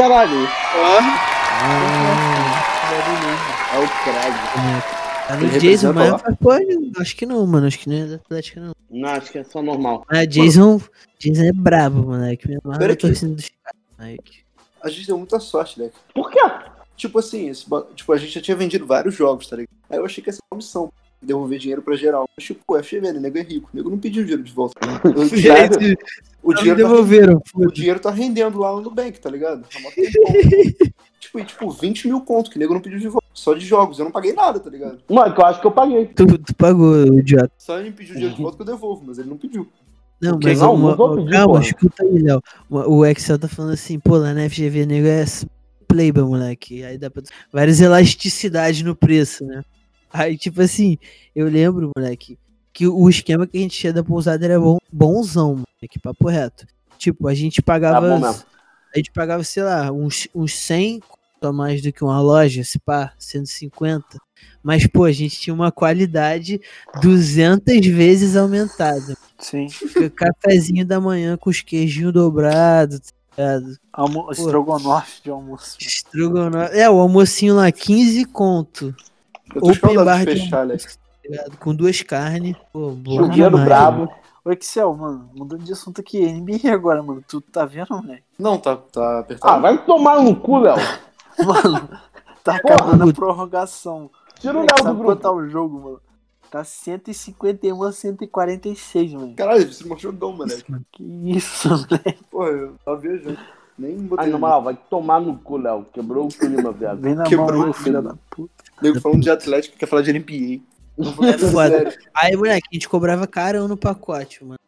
caralho. É o crack. Tá no Ele Jason, mas pode. Acho que não, mano. Acho que não é da Atlética, não. Não, acho que é só normal. Ah, Jason. Jason é brabo, moleque. Me amarra Pera na aqui. torcida dos caras. A gente deu muita sorte, né? Por quê? Tipo assim, esse tipo, a gente já tinha vendido vários jogos, tá ligado? Aí eu achei que essa era uma missão. Devolver dinheiro pra geral. Mas, tipo, pô, é FGV, né? O nego é rico. O nego não pediu dinheiro de volta. O dinheiro, o dinheiro, tá, devolveram, o foda. dinheiro tá rendendo lá no Nubank, tá ligado? Tá tipo, e, tipo, 20 mil conto que o nego não pediu de volta. Só de jogos. Eu não paguei nada, tá ligado? Mano, que eu acho que eu paguei. Tu, tu pagou, idiota. Só ele me pediu dinheiro de volta que eu devolvo, mas ele não pediu. Não, quê? mas Não, uma, não pedir, calma, porra. escuta aí, Léo. O Excel tá falando assim, pô, lá na FGV nego é playboy, moleque. Aí dá pra. Várias elasticidades no preço, né? Aí, tipo assim, eu lembro, moleque, que o esquema que a gente tinha da pousada era bom, bonzão, moleque, papo reto. Tipo, a gente pagava. Tá a gente pagava, sei lá, uns, uns 100 a mais do que uma loja, se pá, 150. Mas, pô, a gente tinha uma qualidade 200 vezes aumentada. Sim. Cafezinho da manhã com os queijinhos dobrados, tá ligado? Almo... Estrogonofe de almoço. Estrogonofe. É, o almocinho lá, 15 conto. Eu tô Open bar de fechar, Alex. Com duas carnes. Pô, demais, brabo. Ô, Excel, mano, mudando de assunto aqui, NBA agora, mano. Tu tá vendo, né? Não, tá, tá apertado. Ah, vai tomar no cu, Léo. Mano, tá Porra, acabando a Guto. prorrogação. Tira o Moleque, Léo do grupo. quanto tá o jogo, mano? Tá 151 a 146, mano. Caralho, você mostrou jogão, moleque. Que isso, moleque. Porra, eu tava viajando. Nem botei. Na moral, vai tomar no cu, Léo. Quebrou o clima, viado. Vem na Quebrou mão, o aí, filha da puta. Nego falando de Atlético, quer falar de NBA. É foda. Aí, moleque, a gente cobrava carão no pacote, mano.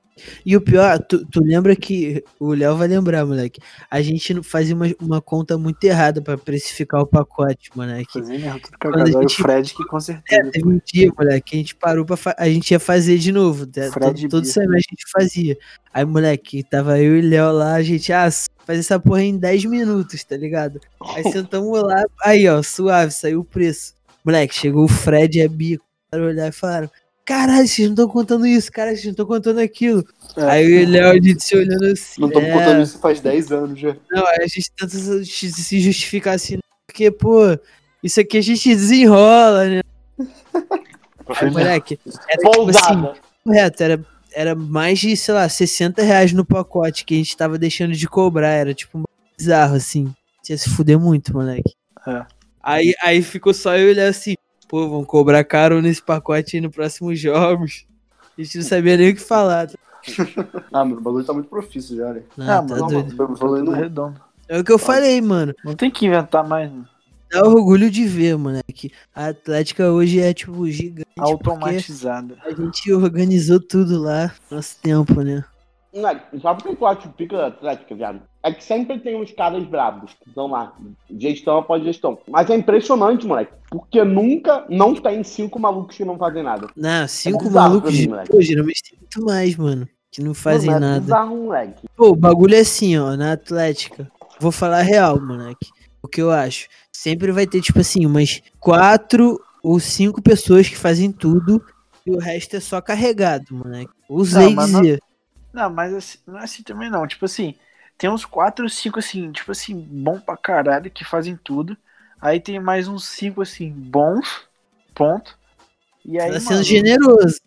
E o pior, tu, tu lembra que. O Léo vai lembrar, moleque. A gente fazia uma, uma conta muito errada pra precificar o pacote, moleque. Mesmo, tudo cagado. a Olha o gente- Fred que com É, certeza. teve um dia, moleque, que a gente parou pra. fa- A gente ia fazer de novo. tá? Fred todo todo semestre a gente fazia. Aí, moleque, tava eu e o Léo lá, a gente, ah, fazer essa porra em 10 minutos, tá ligado? Aí sentamos lá, aí, ó, suave, saiu o preço. Moleque, chegou o Fred e a Bia, para olhar e falaram. Caralho, vocês não estão contando isso, cara, vocês não estão contando aquilo. É. Aí o Léo, a gente se olhando assim. Não estamos é, contando isso faz 10 anos já. Não, a gente tenta se justificar assim, porque, pô, isso aqui a gente desenrola, né? Aí, moleque, era tipo assim, correto, era, era mais de, sei lá, 60 reais no pacote que a gente tava deixando de cobrar, era tipo bizarro, assim. Tinha se fuder muito, moleque. É. Aí, aí ficou só eu ele assim, pô, vão cobrar caro nesse pacote aí nos próximos jogos. A gente não sabia nem o que falar. Ah, mano, o bagulho tá muito profício já, né? Não, Ah, tá mano, doido. Eu Tá falando tudo redondo. É o que eu falei, mano. Não tem que inventar mais, mano. Dá orgulho de ver, moleque. A Atlética hoje é, tipo, gigante. Automatizada. A gente organizou tudo lá, nosso tempo, né? Moleque, sabe por que eu acho pica da Atlética, viado? É que sempre tem uns caras bravos que estão lá, gestão após gestão. Mas é impressionante, moleque, porque nunca não tem cinco malucos que não fazem nada. Não, cinco bizarro malucos. mim, moleque. Pô, geralmente tem muito mais, mano. Que não fazem Mano, é nada. bizarro, moleque. Pô, o bagulho é assim, ó, na Atlética. Vou falar real, moleque. O que eu acho. Sempre vai ter, tipo assim, umas quatro ou cinco pessoas que fazem tudo e o resto é só carregado, moleque. Usei Não, mas não- dizer. Não, mas assim, não é assim também não. Tipo assim, tem uns 4 ou 5 assim, tipo assim, bom pra caralho, que fazem tudo. Aí tem mais uns 5 assim, bons, ponto. E aí, Tá sendo mano, generoso.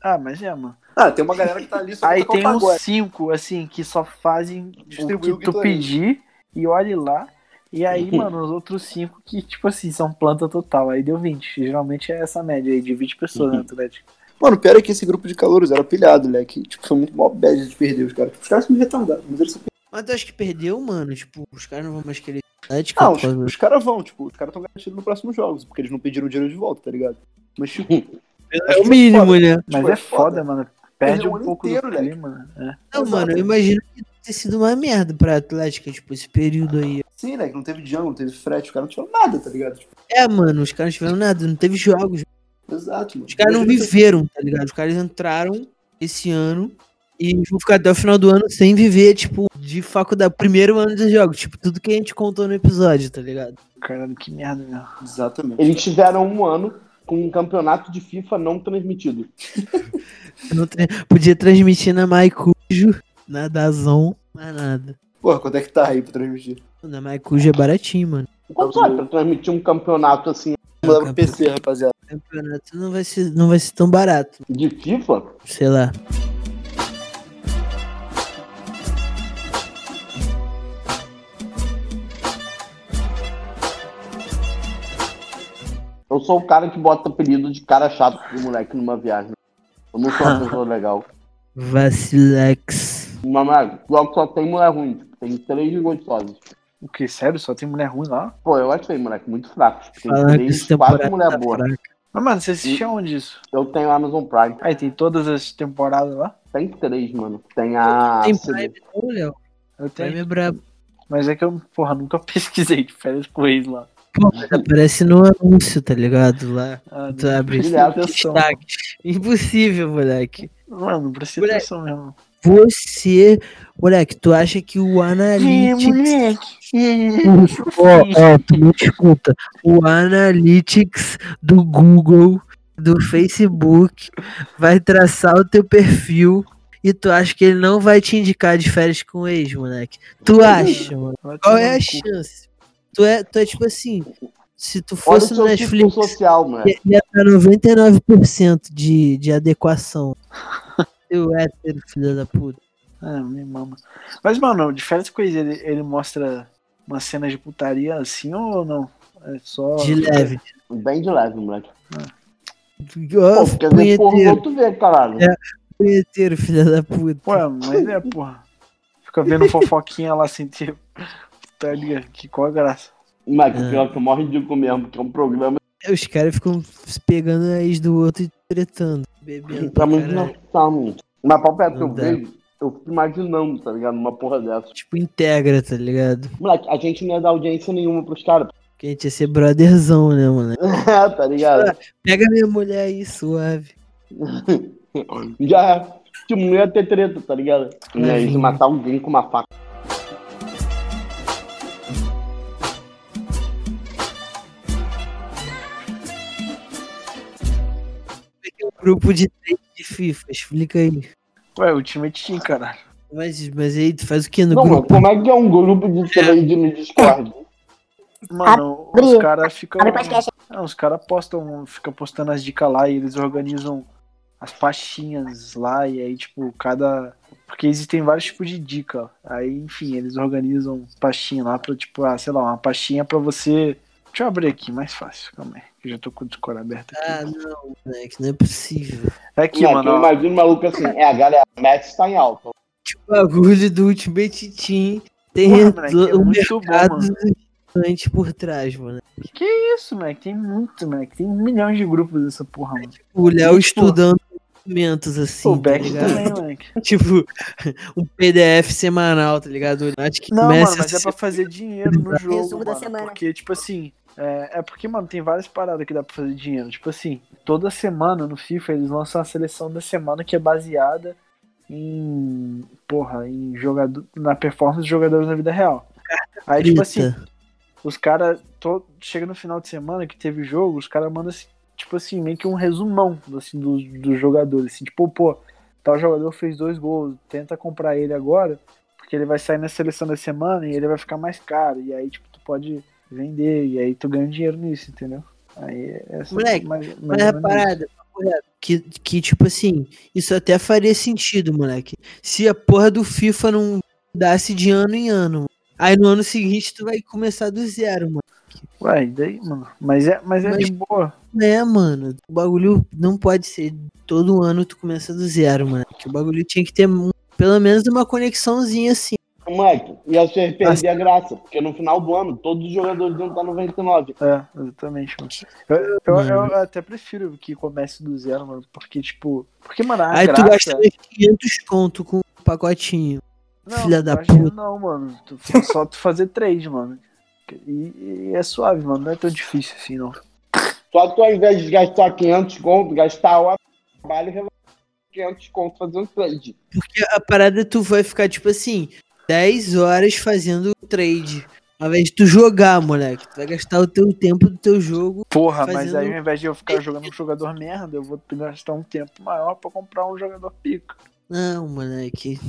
Ah, mas é, mano. Ah, tem uma galera que tá ali só Aí tem uns pagode. 5, assim, que só fazem o que tu pedir e olhe lá. E aí, mano, os outros 5 que, tipo assim, são planta total. Aí deu 20. Geralmente é essa média aí, de 20 pessoas na Atlético. Mano, o pior é que esse grupo de calouros era pilhado, né? Que, tipo, foi muito mó bad de perder os caras. Tipo, os caras são retardados, mas eles são Mas tu acha que perdeu, mano? Tipo, os caras não vão mais querer Atlética? Não, os, os caras vão, tipo, os caras estão garantidos nos próximos jogos, porque eles não pediram o dinheiro de volta, tá ligado? Mas, tipo. É o mínimo, né? Mas Tipo, é é foda, mano. Perde um pouco inteiro, do clima, né? É. Não, Exato. mano, eu imagino que deve ter sido uma merda pra Atlética, tipo, esse período aí. Sim, né? Que não teve jungle, não teve frete, os caras não tiveram nada, tá ligado? Tipo, É, mano, os caras não tiveram nada, não teve jogos. Exato, mano. Os caras não viveram, tá ligado? Os caras entraram esse ano e vão ficar até o final do ano sem viver, tipo, de faculdade, primeiro ano dos jogos. Tipo, tudo que a gente contou no episódio, tá ligado? Caralho, que merda, meu. Exatamente. Eles tiveram um ano com um campeonato de FIFA não transmitido. Não tra- Podia transmitir na Maicujo, na Dazon, mas nada. Porra, quanto é que tá aí pra transmitir? Na Maicuja é baratinho, mano. Quanto sai pra transmitir um campeonato assim Manda pro PC, rapaziada. O campeonato não vai ser, não vai ser tão barato. de FIFA? Sei lá. Eu sou o cara que bota apelido de cara chato pro moleque numa viagem. Eu não sou uma pessoa legal. Vacilex. Moleque, logo só tem mulher ruim. Tipo, tem três gostosas. O que? Sério? Só tem mulher ruim lá? Pô, eu achei, moleque, muito fraco. Tem Falando três, quatro mulher tá boa. fraca. Mas, mano, você assistia onde isso? Eu tenho Amazon Prime. Aí tem todas as temporadas lá? Tem três, mano. Tem a. Tem. Prime não, Léo. Eu Prime tenho. é brabo. Mas é que eu, porra, nunca pesquisei de férias com ex lá. Pô, aparece no anúncio, tá ligado? Lá. Ah, Tu abre atenção. Impossível, moleque. Mano, Moleque. atenção mesmo. Você, moleque, tu acha que o Analytics. moleque. Ó, ó, tu me escuta. O Analytics do Google, do Facebook, vai traçar o teu perfil e tu acha que ele não vai te indicar de férias com ex, moleque? Tu acha, mano? Qual é a chance? Tu é, tu é tipo assim, se tu o fosse no Netflix, social, moleque. ia ia dar 99% de, de adequação. Seu hétero, filho da puta. Ah, me mama. Mas, mano, de férias com ex, ele, ele mostra uma cena de putaria assim ou não? É só. De leve. Bem de leve, moleque. Ó, Pô, quer ver porra, punheteiro, tu vê, caralho. É. punheteiro, filho da puta. Pô, mas é, porra. Fica vendo fofoquinha lá sem ter putaria. Que qual a graça? Moleque, É. o pior que eu morro ridículo mesmo, que é um programa Os caras ficam pegando a ex do outro e tretando, bebendo. tá muito noção, mano. Mas papo é que eu vejo, eu fico imaginando, tá ligado? Uma porra dessa. Tipo, integra, tá ligado? Moleque, a gente não ia dar audiência nenhuma pros caras. Porque a gente ia ser brotherzão, né, mano? É, tá ligado? Pega minha mulher aí, suave. Já, tipo, não ia ter treta, tá ligado? Não ia matar alguém com uma faca. Grupo de três de FIFA, explica aí. Ué, Ultimate Team, caralho. Mas, mas aí tu faz o que no Não, mano, grupo? como é que é um grupo de trade no Discord? Mano, os caras ficam. Ah, os caras postam, ficam postando as dicas lá e eles organizam as pastinhas lá e aí, tipo, cada. Porque existem vários tipos de dica. Aí, enfim, eles organizam pastinha lá pra, tipo, ah, sei lá, uma pastinha pra você. Deixa eu abrir aqui, mais fácil, calma aí. Que Eu já tô com o Discord aberto aqui. Ah, não, moleque, não é possível. é aqui, eu mano. ó. imagino o maluco assim, é, a galera, a Messi tá em alta. O bagulho do Ultimate Team tem Porra, moleque, é o mercado mano. gigante por trás, mano. Que isso, moleque? Tem muito, moleque. Tem milhões de grupos dessa porra, mano. O Léo Pô. estudando documentos assim, o tá também, moleque. Tipo, um PDF semanal, tá ligado? O Nath que Não, mano, mas é pra fazer dinheiro no jogo, Resumo da mano. semana. Porque, tipo assim, é, é porque, mano, tem várias paradas que dá pra fazer dinheiro. Tipo assim, toda semana no FIFA eles lançam a seleção da semana que é baseada em. Porra, em jogador. Na performance dos jogadores na vida real. Aí, tipo assim, os caras. Chega no final de semana que teve jogo, os caras mandam, assim, tipo assim, meio que um resumão assim, dos, dos jogadores. Assim, tipo, pô, tal jogador fez dois gols, tenta comprar ele agora, porque ele vai sair na seleção da semana e ele vai ficar mais caro. E aí, tipo, tu pode vender, e aí tu ganha dinheiro nisso, entendeu? Aí é essa Moleque, mais, mais Mas é menos parada, que, que, tipo assim, isso até faria sentido, moleque. Se a porra do FIFA não mudasse de ano em ano. Aí no ano seguinte tu vai começar do zero, mano. Ué, e daí, mano? Mas é, mas é Mas- de boa. É, mano. O bagulho não pode ser todo ano tu começa do zero, mano. Que o bagulho tinha que ter pelo menos uma conexãozinha assim. Moleque, ia ser perder a graça, porque no final do ano todos os jogadores iam estar 99. É, exatamente, mano. Eu, eu, eu até prefiro que comece do zero, mano, porque, tipo. Porque, mano, a Aí tu graça... gasta uns 500 conto com um pacotinho. Não, filha da puta. Não, mano. Tu- Só tu fazer trade, mano. E, e é suave, mano. Não é tão difícil assim, não. Só que tu, ao invés de gastar 500 conto, gastar hora de trabalho e resolver 500 conto fazendo trade. Porque a parada tu vai ficar, tipo assim, 10 horas fazendo trade. Ao invés de tu jogar, moleque. Tu vai gastar o teu tempo do teu jogo. Porra, mas Fazendo- aí ao invés de eu ficar jogando um jogador merda, eu vou gastar um tempo maior pra comprar um jogador pica. Não, moleque.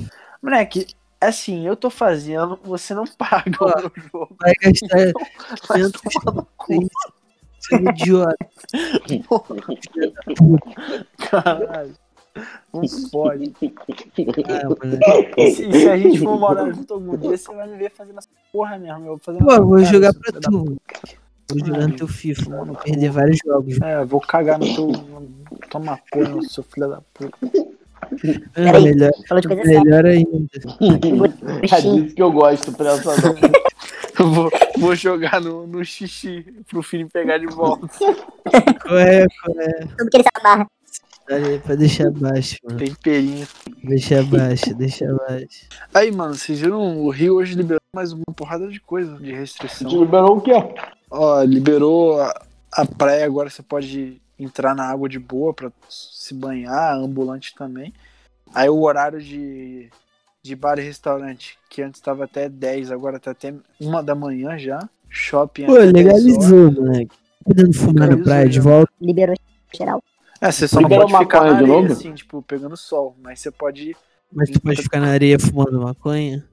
Moleque, Assim, eu tô fazendo, você não paga o jogo. Vai gastar Vai tomar no e é um idiota. caralho. Não pode. Ah. E se, se a gente for morar junto algum dia, você vai me ver fazendo essa porra mesmo. Eu vou fazer Pô, vou Cara, jogar pra tu. Vou jogar no teu FIFA, mano. Vou perder vários jogos. É, eu vou cagar no teu. Toma porra, seu filho da puta. Peraí. melhor, Falou de coisa melhor ainda. É disso que eu gosto, não. Eu vou, vou jogar no, no xixi pro filho pegar de volta. Qual é, qual é? Tudo que ele se amarra. Olha aí, pra deixar baixo, mano. Temperinho. Deixa baixo, deixa baixo. Aí, mano, vocês viram? O Rio hoje liberou mais uma porrada de coisa de restrição. Liberou o quê? Ó, liberou a, a praia, agora você pode entrar na água de boa pra se banhar, ambulante também. Aí o horário de, de bar e restaurante, que antes tava até 10, agora tá até uma da manhã já. Shopping Pô, até 10 horas. legalizou, moleque. Podendo fumar na praia de já. volta. Liberou geral. É, você só Liberou não pode ficar na areia, novo? assim, tipo, pegando sol. Mas você pode Mas tu pode ficar na areia fumando maconha?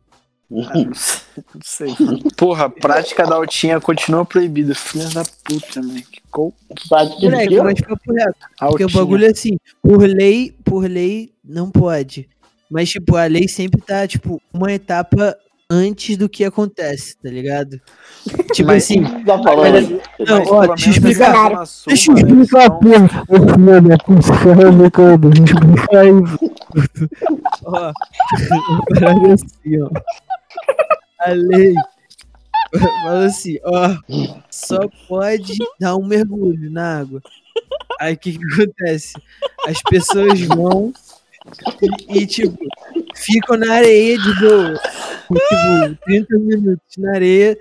Ah, não sei. não sei. Porra, a prática da altinha continua proibida. Filha da puta, moleque. Qual Prática de Moleque, quê? mas papo reto. Porque o bagulho é assim, por lei, por lei, não pode. Mas, tipo, a lei sempre tá, tipo, uma etapa antes do que acontece, tá ligado? Tipo Mas- assim, Tá falando? Mas- Não, mas ó, deixa eu explicar. deixa eu eles explicar, tão- porra. Mano, é funciona, cara. Deixa eu explicar aí. Ó, a parada é assim, ó. A lei fala assim, ó, só pode dar um mergulho na água. Aí o que, que acontece? As pessoas vão e, e, tipo, ficam na areia de boa. Tipo, 30 minutos na areia,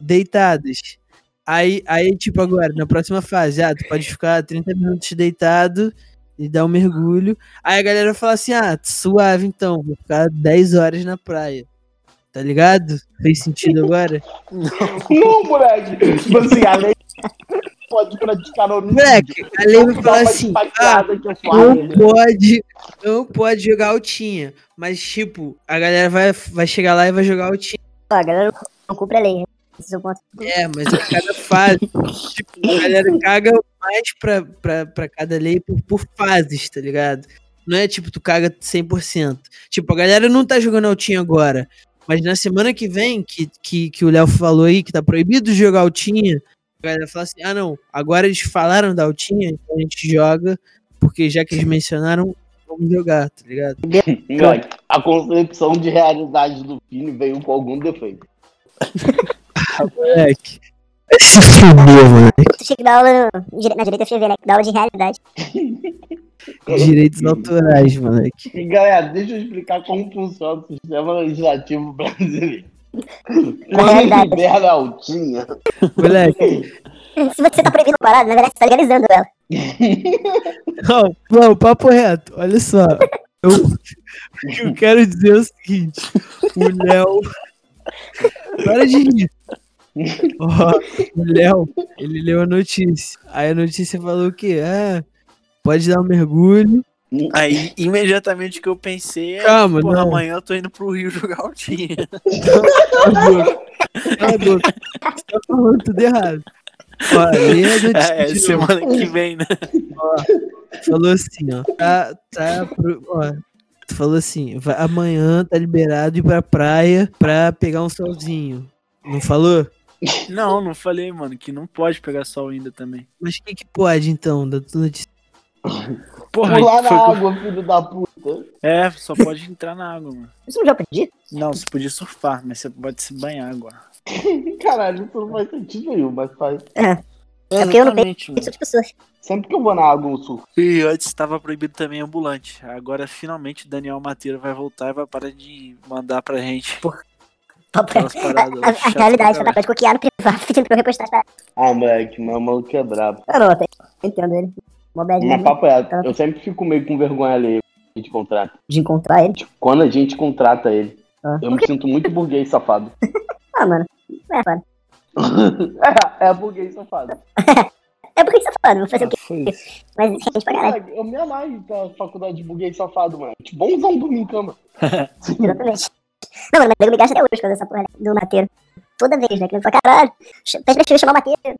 deitadas. Aí, aí, tipo, agora, na próxima fase, ah, tu pode ficar 30 minutos deitado e dar um mergulho. Aí a galera fala assim, ah, suave então, vou ficar 10 horas na praia. Tá ligado? Fez sentido agora? Não, moleque. Tipo assim, a lei pode praticar no Moleque, a lei vai falar assim, ah, não pode, não pode jogar altinha. Mas, tipo, a galera vai, vai chegar lá e vai jogar altinha. A galera não cumpre a lei. né? É. É, mas a cada fase, tipo, a galera caga mais pra, pra, pra cada lei por, por fases, tá ligado? Não é tipo, tu caga 100%. Tipo, a galera não tá jogando altinha agora. Mas na semana que vem, que, que, que o Léo falou aí, que tá proibido de jogar altinha, a galera fala assim, ah não, agora eles falaram da altinha, então a gente joga, porque já que eles mencionaram, vamos jogar, tá ligado? Moleque, a concepção de realidade do filho veio com algum defeito. Moleque. Se fuder, mano. Tu tinha que dar aula no, na direita FGV, né? Que dá aula de realidade. Direitos autorais, moleque. E galera, deixa eu explicar como funciona o sistema legislativo brasileiro. Quando libera a altinha, Moleque, Se você tá proibindo uma parada, na verdade você tá legalizando ela. Não, não, papo reto, olha só. Eu, o que eu quero dizer é o seguinte: o Léo. Para de rir. Ó, o Léo, ele leu a notícia. Aí a notícia falou o quê? Ah, pode dar um mergulho. Aí, imediatamente que eu pensei, é, Calma, porra, não. amanhã eu tô indo pro Rio jogar a boca. Você tá falando tudo errado. Ó. É, novo. semana que vem, né? falou assim, ó. Tá, tá, pro- ó. Tu falou assim, vai- amanhã tá liberado ir pra praia pra pegar um solzinho. Não falou? Não, não falei, mano, que não pode pegar sol ainda também. Mas o que que pode então? Da tua notícia? Porra, pular na foi que eu- água, filho da puta. É, só pode entrar na água, mano. Isso não já aprendi? Não, você podia surfar, mas você pode se banhar agora. Caralho, isso não faz sentido nenhum, mas faz. É porque eu não tipo surf. Sempre que eu vou na água, eu surfo. E antes estava proibido também ambulante. Agora finalmente Daniel Mateiro vai voltar e vai parar de mandar pra gente reto. paradas. A, a, a realidade, tá? Pode coquear no privado pedindo pra eu repostar as paradas. Ah, moleque, meu maluco é brabo. Eu não, eu entendo ele. Uma bad Mas papo é, eu sempre fico meio com vergonha alheia quando a gente contrata. de encontrar ele. Quando a gente contrata ele, Ah. eu me sinto muito burguês safado. Ah, mano. É, mano. é, é burguês safado. É tá falando, vou fazer o quê? Isso. Mas rende pra caralho. Cara, eu me amarro da faculdade de burguês safado, mano. Tipo, bonzão dormir em cama. Exatamente. Não, mano, mas nego me gasta até hoje quando essa porra do Mateiro. Toda vez, né? Que eu falo, caralho, pede pra chamar o Mateiro.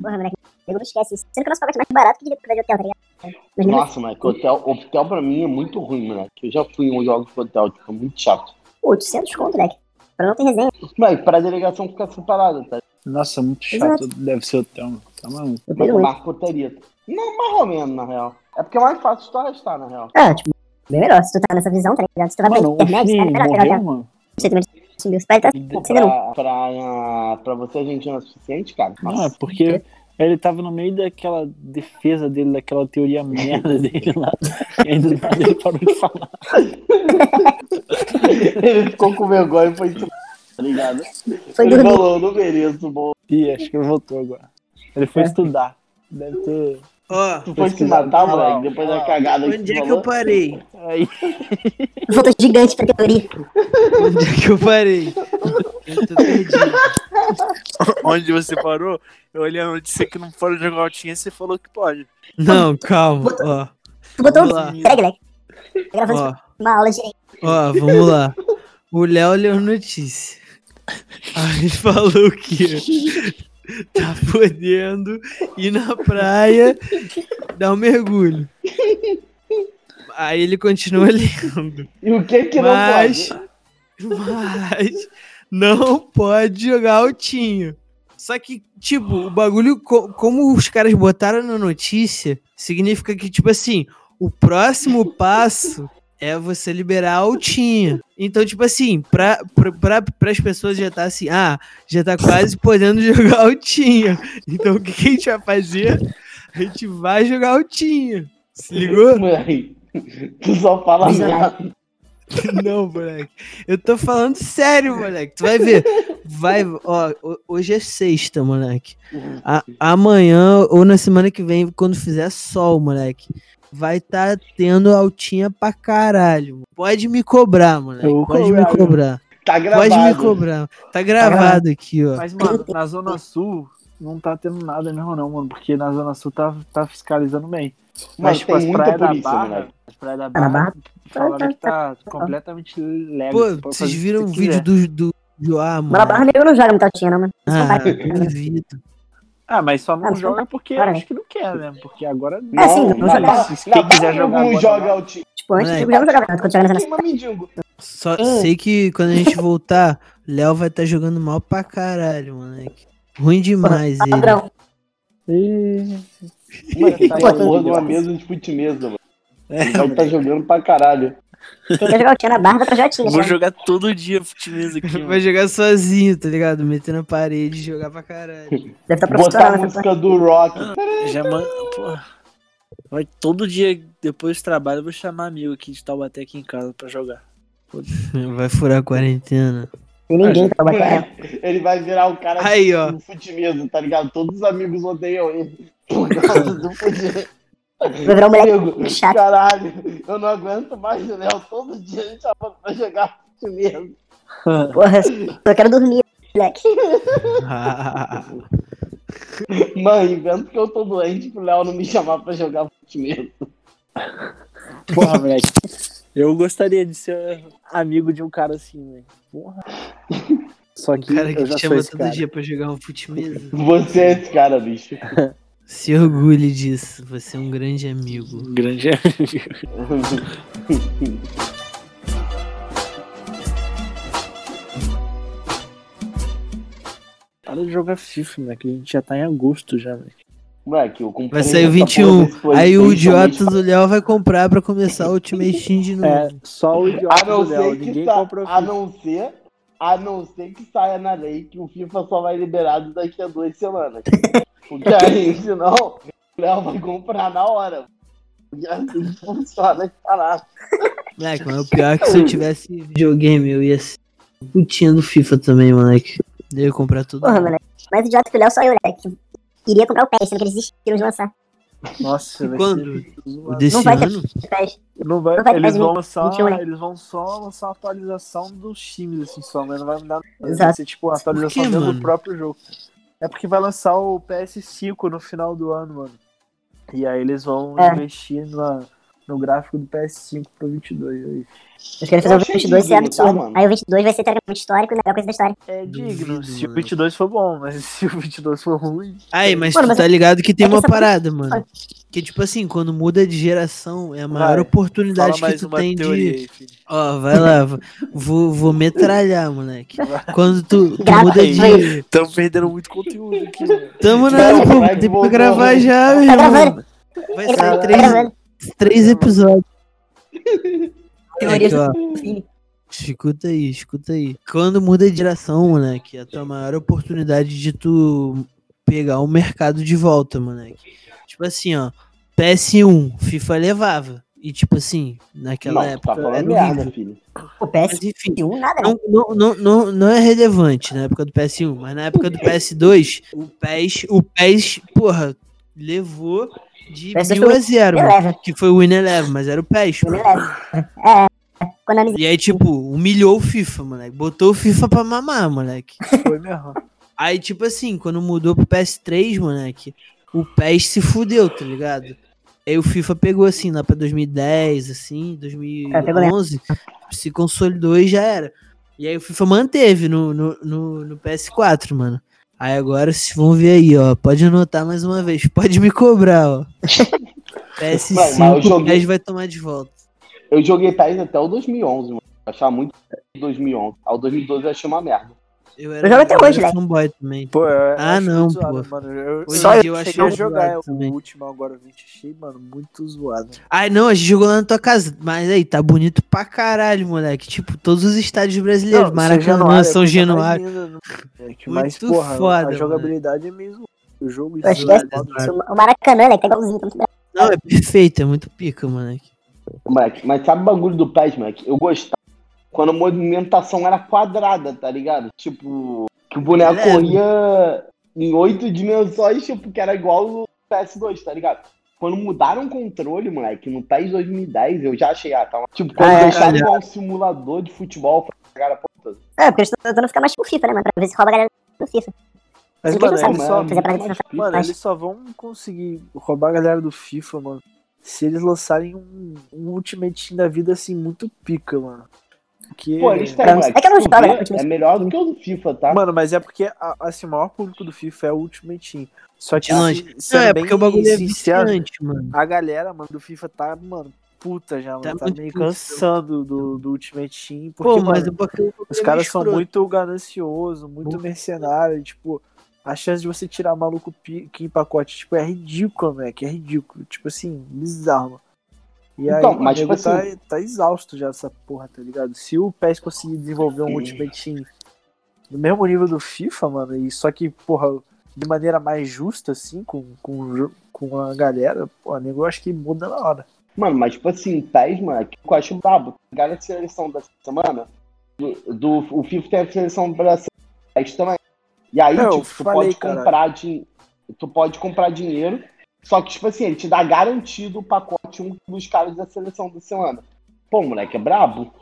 Porra, moleque, nego não esquece isso. Sendo que o nosso pacote é mais barato que direito de hotel, tá ligado? Mas mesmo Nossa, moleque, hotel, hotel pra mim é muito ruim, moleque. Eu já fui em um jogo de hotel, tipo, é muito chato. 800 conto, moleque. Pra não ter resenha. Moleque, pra delegação ficar separada, tá? Nossa, muito Exato. chato. Deve ser hotel, mano. Tá maluco. Eu Mas muito. marca portaria. Não, mais ou menos, na real. É porque é mais fácil tu arrastar, na real. Ah, tipo, bem melhor. Se tu tá nessa visão, tá ligado? Se tu vai Mano, pra o internet, Fim tá melhor pegar morreu, hotel. mano. Também estar você não. Pra, pra, pra você a gente não é suficiente, cara? Não, é porque ele tava no meio daquela defesa dele, daquela teoria merda dele lá. E aí do nada ele parou de falar. Ele ficou com vergonha e foi tá ligado? Foi Ele dormir. falou, não mereço, bom. Ih, acho que ele voltou agora. Ele foi estudar. Deve ter. Ó, Tu foi se matar, moleque, depois da cagada onde é que eu parei? Aí, Voltou gigante pra teoria. Onde é que eu parei? Eu tô perdido. Onde você parou? Eu olhei a notícia que não foram jogar altinha e você falou que pode. Não, calma, ó. Tu botou um. Moleque. Tá gravando Ó, uma aula de. ó, vamos lá. O Léo leu notícia. Aí falou que tá podendo ir na praia dar um mergulho. Aí ele continua lendo. E o que que não Mas, pode? mas não pode jogar altinho. Só que, tipo, o bagulho, co- como os caras botaram na notícia, significa que, tipo assim, o próximo passo é você liberar a altinha. Então, tipo assim, pra, pra, pra, pras pessoas já tá assim, ah, já tá quase podendo jogar altinha. Então, o que, que a gente vai fazer? A gente vai jogar altinha. Se ligou? Moleque, tu só fala merda. Não, moleque. Eu tô falando sério, moleque. Tu vai ver. Vai, ó, ho- hoje é sexta, moleque. A- amanhã ou na semana que vem, quando fizer sol, moleque, vai tá tendo altinha pra caralho. Pode me cobrar, vou Pode cobrar, me cobrar. Tá gravado. Pode me cobrar. Tá gravado aqui, ó. Mas, mano, na Zona Sul não tá tendo nada mesmo, não, mano. Porque na Zona Sul tá, tá fiscalizando bem. Mas tipo, tem muita polícia, moleque. as praias da Tá Barra, Barra? falaram que tá completamente leve. Pô, vocês viram o vídeo do, do Joá, Mas na barra mano? nego não joga muita altinha, não, mano. Ah, duvido. Ah, mas só não Ah, joga porque para, acho que não quer, né? Porque agora. É, sim, Não, não joga. Se quem quiser jogar não joga o time. Tipo, antes eu já não jogava quando joga nessa. Só sei que quando a gente voltar, Léo vai estar jogando mal pra caralho, moleque. Ruim demais ele. padrão. Ih, Mano, tá Pô, porra de uma mesa de fute-mesa, mano. É, Vai estar jogando pra caralho. Quem quer jogar altinha na barra vai pra jotinha. Vou já. jogar todo dia futimesa aqui, Vai mano. jogar sozinho, tá ligado? Meter na parede e jogar pra caralho. Deve estar Botar profissional a música do rock. Já, mano, porra. Vai todo dia, depois do trabalho, eu vou chamar amigo aqui de Taubaté aqui em casa pra jogar. Vai furar a quarentena. Tem ninguém pra bater ela. Ele vai virar o cara Aí, ó. do fute-mesa, tá ligado? Todos os amigos odeiam ele. Por causa do fute Vai virar um moleque Amigo, chato. caralho, eu não aguento mais o Léo. Todo dia a gente chamando pra jogar fute-mesa. Porra, eu quero dormir, moleque. Mãe, invento que eu tô doente pro Léo não me chamar pra jogar fute-mesa. Porra, moleque. Eu gostaria de ser amigo de um cara assim, velho. Porra. Só o que cara que eu já te sou chama todo cara. dia pra jogar um fute-mesa. Você é esse cara, bicho. Se orgulhe disso. Você é um grande amigo. Grande amigo. Para de jogar FIFA, moleque. A gente já tá em agosto já, velho. Moleque, eu comprei Vai sair o essa 21. porra desse Aí o idiota do Léo vai comprar pra começar o Ultimate Team de novo. É, só o A idiota do Léo. que Ninguém sa... comprou a FIFA. não ser a não ser que saia na lei que o FIFA só vai liberado daqui a duas semanas. Porque aí, senão, o Léo vai comprar na hora. E assim que funciona, caralho. Moleque, mas o pior é que se eu tivesse videogame, eu ia ser putinha do FIFA também, moleque. Eu ia comprar tudo. Porra, moleque. Mais idiota que o Léo só eu, moleque. Iria comprar o PES, sendo que eles desistiram de lançar. Nossa, vai Quando? ser desse Não vai ano? PES. Não vai, Não vai eles vão lançar, 21, né? eles vão só lançar a atualização dos times, assim, só, mas não vai mudar nada. Vai Exato. ser tipo uma atualização mano? do próprio jogo. É porque vai lançar o PS5 no final do ano, mano. E aí eles vão É. investir na, no gráfico do PS5 pro 22. Aí. Eles querem fazer Eu o achei 22 ser digno, absurdo. mano. Aí o 22 vai ser teoricamente histórico e a melhor coisa da história. É digno, Duvido, se o mano. 22 for bom, mas se o 22 for ruim. Aí, mas Mano, tu mas tá ligado que tem é que uma parada, mano. Que tipo assim, quando muda de geração, é a maior Vai, oportunidade que tu tem teoria de. Ó, vai lá, vou- vou, metralhar, moleque. Quando tu, tu muda de. Tamo perdendo muito conteúdo aqui, mano. Tamo Não, nada, pô. Tem pra gravar né? já, meu Tá irmão. gravando. Vai sair tá três, gravando. três episódios. Teorias Aqui. Escuta aí, escuta aí. Quando muda de direção, moleque, é a tua maior oportunidade de tu pegar o mercado de volta, moleque. Tipo assim, ó, PS1, FIFA levava. E tipo assim, naquela Não, época tá era merda, filho. O Mas enfim, PS1 nada, não, não, não, não, não é relevante na época do PS1, mas na época do PS2, o PES, o PES, porra, levou de PS2 mil foi a zero, mano, Eleva. que foi o Win Eleven, mas era o PES, leva. É. Quando a amizade E aí, tipo, humilhou o FIFA, moleque. Botou o FIFA pra mamar, moleque. Foi mesmo. Aí, tipo assim, quando mudou pro PS3, moleque, o PES se fudeu, tá ligado? Aí o FIFA pegou assim, lá pra 2010, assim, É, pegou 2011, se consolidou e já era. E aí o FIFA manteve no, no, no, no PS4, mano. Aí agora, se vão ver aí, ó, pode anotar mais uma vez, pode me cobrar, ó. PS5, Não, joguei- o PES vai tomar de volta. Eu joguei PES até o 2011, mano. Eu achava muito 2011. Ao 2012 eu achei uma merda. Eu, era, Eu jogo até eu hoje, era né? fanboy também. Pô, eu Ah, não, zoado, pô. mano. Eu, Hoje só eu cheguei achei a jogar o também. último agora, 20 achei, mano, muito zoado. Ai, não, a gente jogou lá na tua casa. Mas aí, tá bonito pra caralho, moleque. Tipo, todos os estádios brasileiros. Não, Maracanã, São Januário. linda, né? É que mais, Muito porra, foda, a jogabilidade é mesmo. O jogo Eu acho zoado, é isso. O Maracanã, né? Que tá igualzinho. Não, é perfeito, é muito pica, moleque. Moleque, mas sabe o bagulho do PES, moleque? Eu gostava quando a movimentação era quadrada, tá ligado? Tipo, que o boneco Leve. corria em oito dimensões, tipo, que era igual o PS2, tá ligado? Quando mudaram o controle, moleque, no PES 2010, eu já achei, ah, tá. Tipo, quando Ah, é, deixaram igual um simulador de futebol, cara, pô, É, porque eles estão tentando ficar mais tipo FIFA, né, mano? Pra ver se rouba a galera do FIFA. Mas, mano, eles mano, só, é pica. mano, Mas- eles só vão conseguir roubar a galera do FIFA, mano, se eles lançarem um, um Ultimate Team da vida, assim, muito pica, mano. Porque... Pô, eles É que se tu jogo, né, vê, Ultimate É melhor do que o do FIFA, tá? Mano, mas é porque, a- assim, o maior público do FIFA é o Ultimate Team. Só que, assim, é bem porque o bagulho é viciante, mano. a galera, mano, do FIFA tá, mano, puta já, mano. Tá Tá, meio cansando do, do Ultimate Team. Porque, Pô, mas mano, o bagulho os é caras são muito gananciosos, muito mercenários. e, Tipo, a chance de você tirar maluco pique em pacote, tipo, é ridículo, moleque. É ridículo. Tipo assim, bizarro. mano. E aí, Então, o mas, tipo tá, assim- tá exausto já dessa porra, tá ligado? Se o PES conseguir desenvolver um Ultimate Team no mesmo nível do FIFA, mano, e só que, porra, de maneira mais justa, assim, com, com, o com a galera, pô, nego eu acho que muda na hora. Mano, mas tipo assim, PES, mano, que eu acho brabo. Pegaram a seleção da semana, do, do- o FIFA tem a seleção brasileira também. E aí, É, eu tipo, tu falei, pode comprar tu pode comprar dinheiro, só que, tipo assim, ele te dá garantido o pacote um dos caras da seleção da semana. Pô, moleque, é brabo?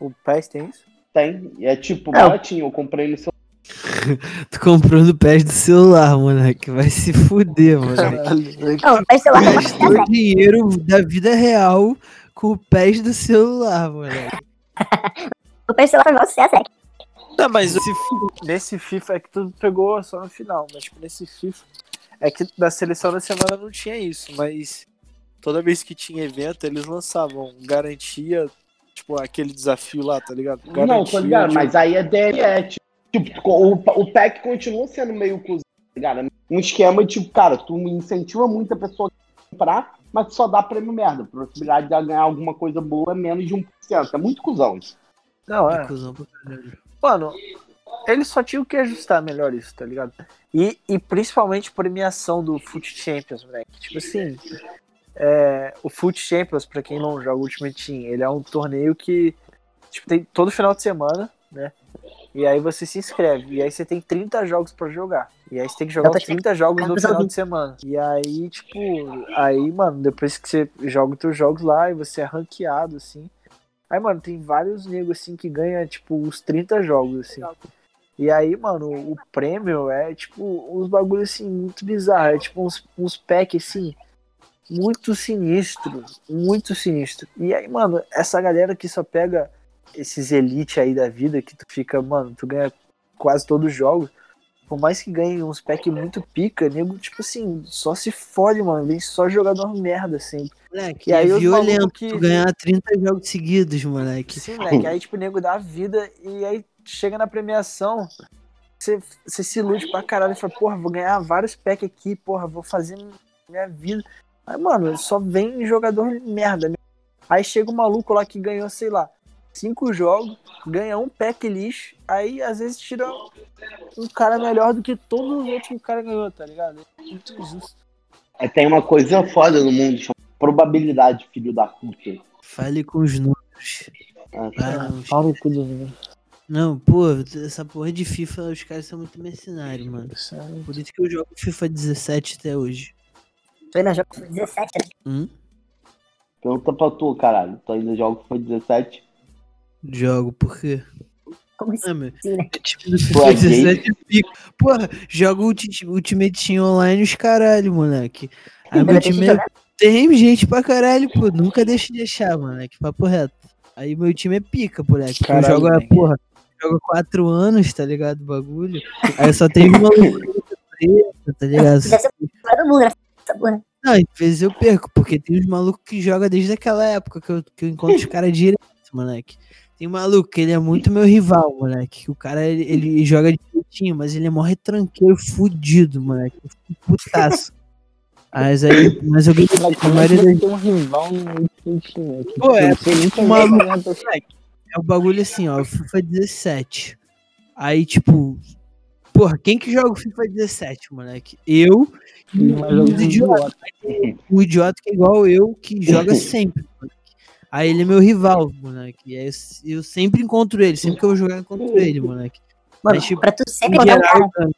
O PES tem isso? Tem. E é tipo, É. baratinho, eu comprei no seu. Tu comprou no pés do celular, moleque. Vai se fuder, moleque. Não, faz celular tá mais né? dinheiro da vida real com o pés do celular, moleque. O preço do celular maior sucesso, né? Não, mas o- nesse FIFA é que tu pegou só no final, mas tipo, nesse FIFA é que da seleção da semana não tinha isso, mas toda vez que tinha evento eles lançavam garantia, tipo aquele desafio lá, tá ligado? Não, tô ligado, de- mas aí é DLE. Tipo, o, o PEC continua sendo meio cuzão, tá ligado? Um esquema tipo, cara, tu incentiva muito a pessoa a comprar, mas só dá prêmio merda. A possibilidade de ela ganhar alguma coisa boa é menos de 1%. É muito cuzão isso. Não, é. Cusão pra caralho. Mano, eles só tinham que ajustar melhor isso, tá ligado? E, e principalmente premiação do Foot Champions, moleque. Tipo assim, é, o Foot Champions, pra quem não joga Ultimate Team, ele é um torneio que tipo, tem todo final de semana, né? E aí você se inscreve. E aí você tem 30 jogos pra jogar. E aí você tem que jogar os 30 jogos no final de semana. E aí, tipo, aí, mano, depois que você joga os teus jogos lá e você é ranqueado, assim. Aí, mano, tem vários negros, assim, que ganha, tipo, os 30 jogos, assim. E aí, mano, o prêmio é, tipo, uns bagulhos, assim, muito bizarros. É, tipo, uns, uns packs, assim, muito sinistro, muito sinistro. E aí, mano, essa galera que só pega esses elite aí da vida, que tu fica, mano, tu ganha quase todos os jogos, por mais que ganhe uns pack muito pica, nego, tipo assim, só se fode, mano, vem só jogador merda sempre. Moleque, E aí é violento que- ganhar 30 jogos seguidos, moleque. Sim, moleque, aí tipo, o nego dá a vida e aí chega na premiação, você, você se ilude pra caralho e fala, porra, vou ganhar vários packs aqui, porra, vou fazer minha vida. Aí, mano, só vem jogador merda. né? Aí chega o maluco lá que ganhou, sei lá, cinco jogos, ganha um pack lixo, aí às vezes tira um cara melhor do que todos os outros que o cara ganhou, tá ligado? É muito injusto. É, tem uma coisa foda no mundo, chama probabilidade, filho da puta. Fale com os números. Ah, Ah, cu dos números. não, pô, essa porra de FIFA, os caras são muito mercenários, mano. Por isso que eu jogo FIFA 17 até hoje. Tu ainda joga com 17, né? Hum? Pergunta pra tu, caralho. Tu ainda joga FIFA 17? Jogo, por quê? Como assim, Ah, meu, né? o time do Tu FIFA 17 é pico. Porra, joga o Ulti- Ultimate Team Online os caralho, moleque. Aí meu time é? Tem gente pra caralho, pô. Nunca deixa de achar, moleque. Papo reto. Aí meu time é pica, moleque. Caralho, eu jogo, moleque. porra, jogo quatro anos, tá ligado? O bagulho. Aí só tem uma preta, tá ligado? Do mundo, né? Essa porra. Não, às vezes eu perco, porque tem uns malucos que jogam desde aquela época que eu, que eu encontro os caras direto, moleque. Tem um maluco ele é muito meu rival, moleque. que O cara, ele, ele joga direitinho, mas ele é mó retranqueiro fudido, moleque. Putaço. Mas aí, mas eu ganhei a é maioria das tem um rival no Pô, é você nunca uma- viu, né, pra- É o bagulho assim, ó, FIFA 17. Aí, tipo, porra, quem que joga o FIFA 17, moleque? Eu e os idiotas. O idiota que é igual eu, que joga sempre, moleque. Aí ele é meu rival, moleque. E aí eu, eu sempre encontro ele, sempre que eu vou jogar, eu encontro ele, moleque. Mano, Mas, tipo, pra tu sempre um cara, geral, cara,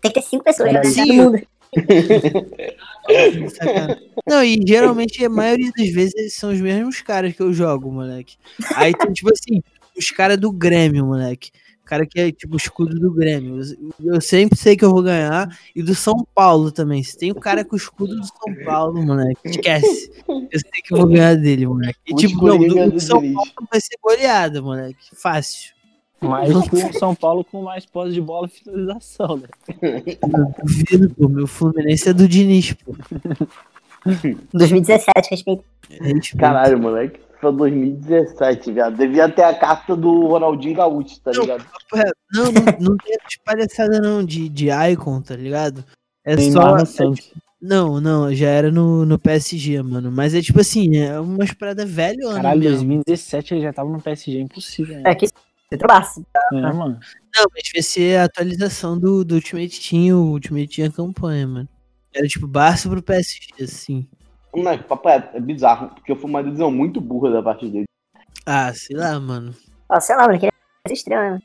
tem que ter cinco pessoas jogando mundo. Não, e geralmente a maioria das vezes são os mesmos caras que eu jogo, moleque. Aí tem, tipo assim, os caras do Grêmio, moleque. O cara que é tipo o escudo do Grêmio. Eu, sempre sei que eu vou ganhar. E do São Paulo também. Se tem o cara com o escudo do São Paulo, moleque, esquece. Eu sei que eu vou ganhar dele, moleque. E tipo, não, Coringa do, do São. Paulo vai ser goleada, moleque. Fácil. Mais que o São Paulo com mais posse de bola e finalização, né? Eu duvido, pô. Meu Fluminense é do Diniz, pô. 2017, respeito. É Caralho, moleque. Foi 2017, viado. Devia ter a carta do Ronaldinho Gaúcho, tá ligado? Não, não, não tem de palhaçada não, de, de Icon, tá ligado? É Neymar só. no Santos. Não, não, já era no, no PSG, mano. Mas é tipo assim, é umas paradas velho ano Caralho, mesmo. 2017 ele já tava no PSG, impossível, né? É que você trobasse. É, mano. Não, mas vai ser a atualização do, do Ultimate Team, o Ultimate Team a campanha, mano. Era tipo Barça pro PSG, assim. Moleque, papo é, é bizarro, porque foi uma decisão muito burra da parte dele. Ah, sei lá, mano. Ó, sei lá, mano, queria fazer estrela, né?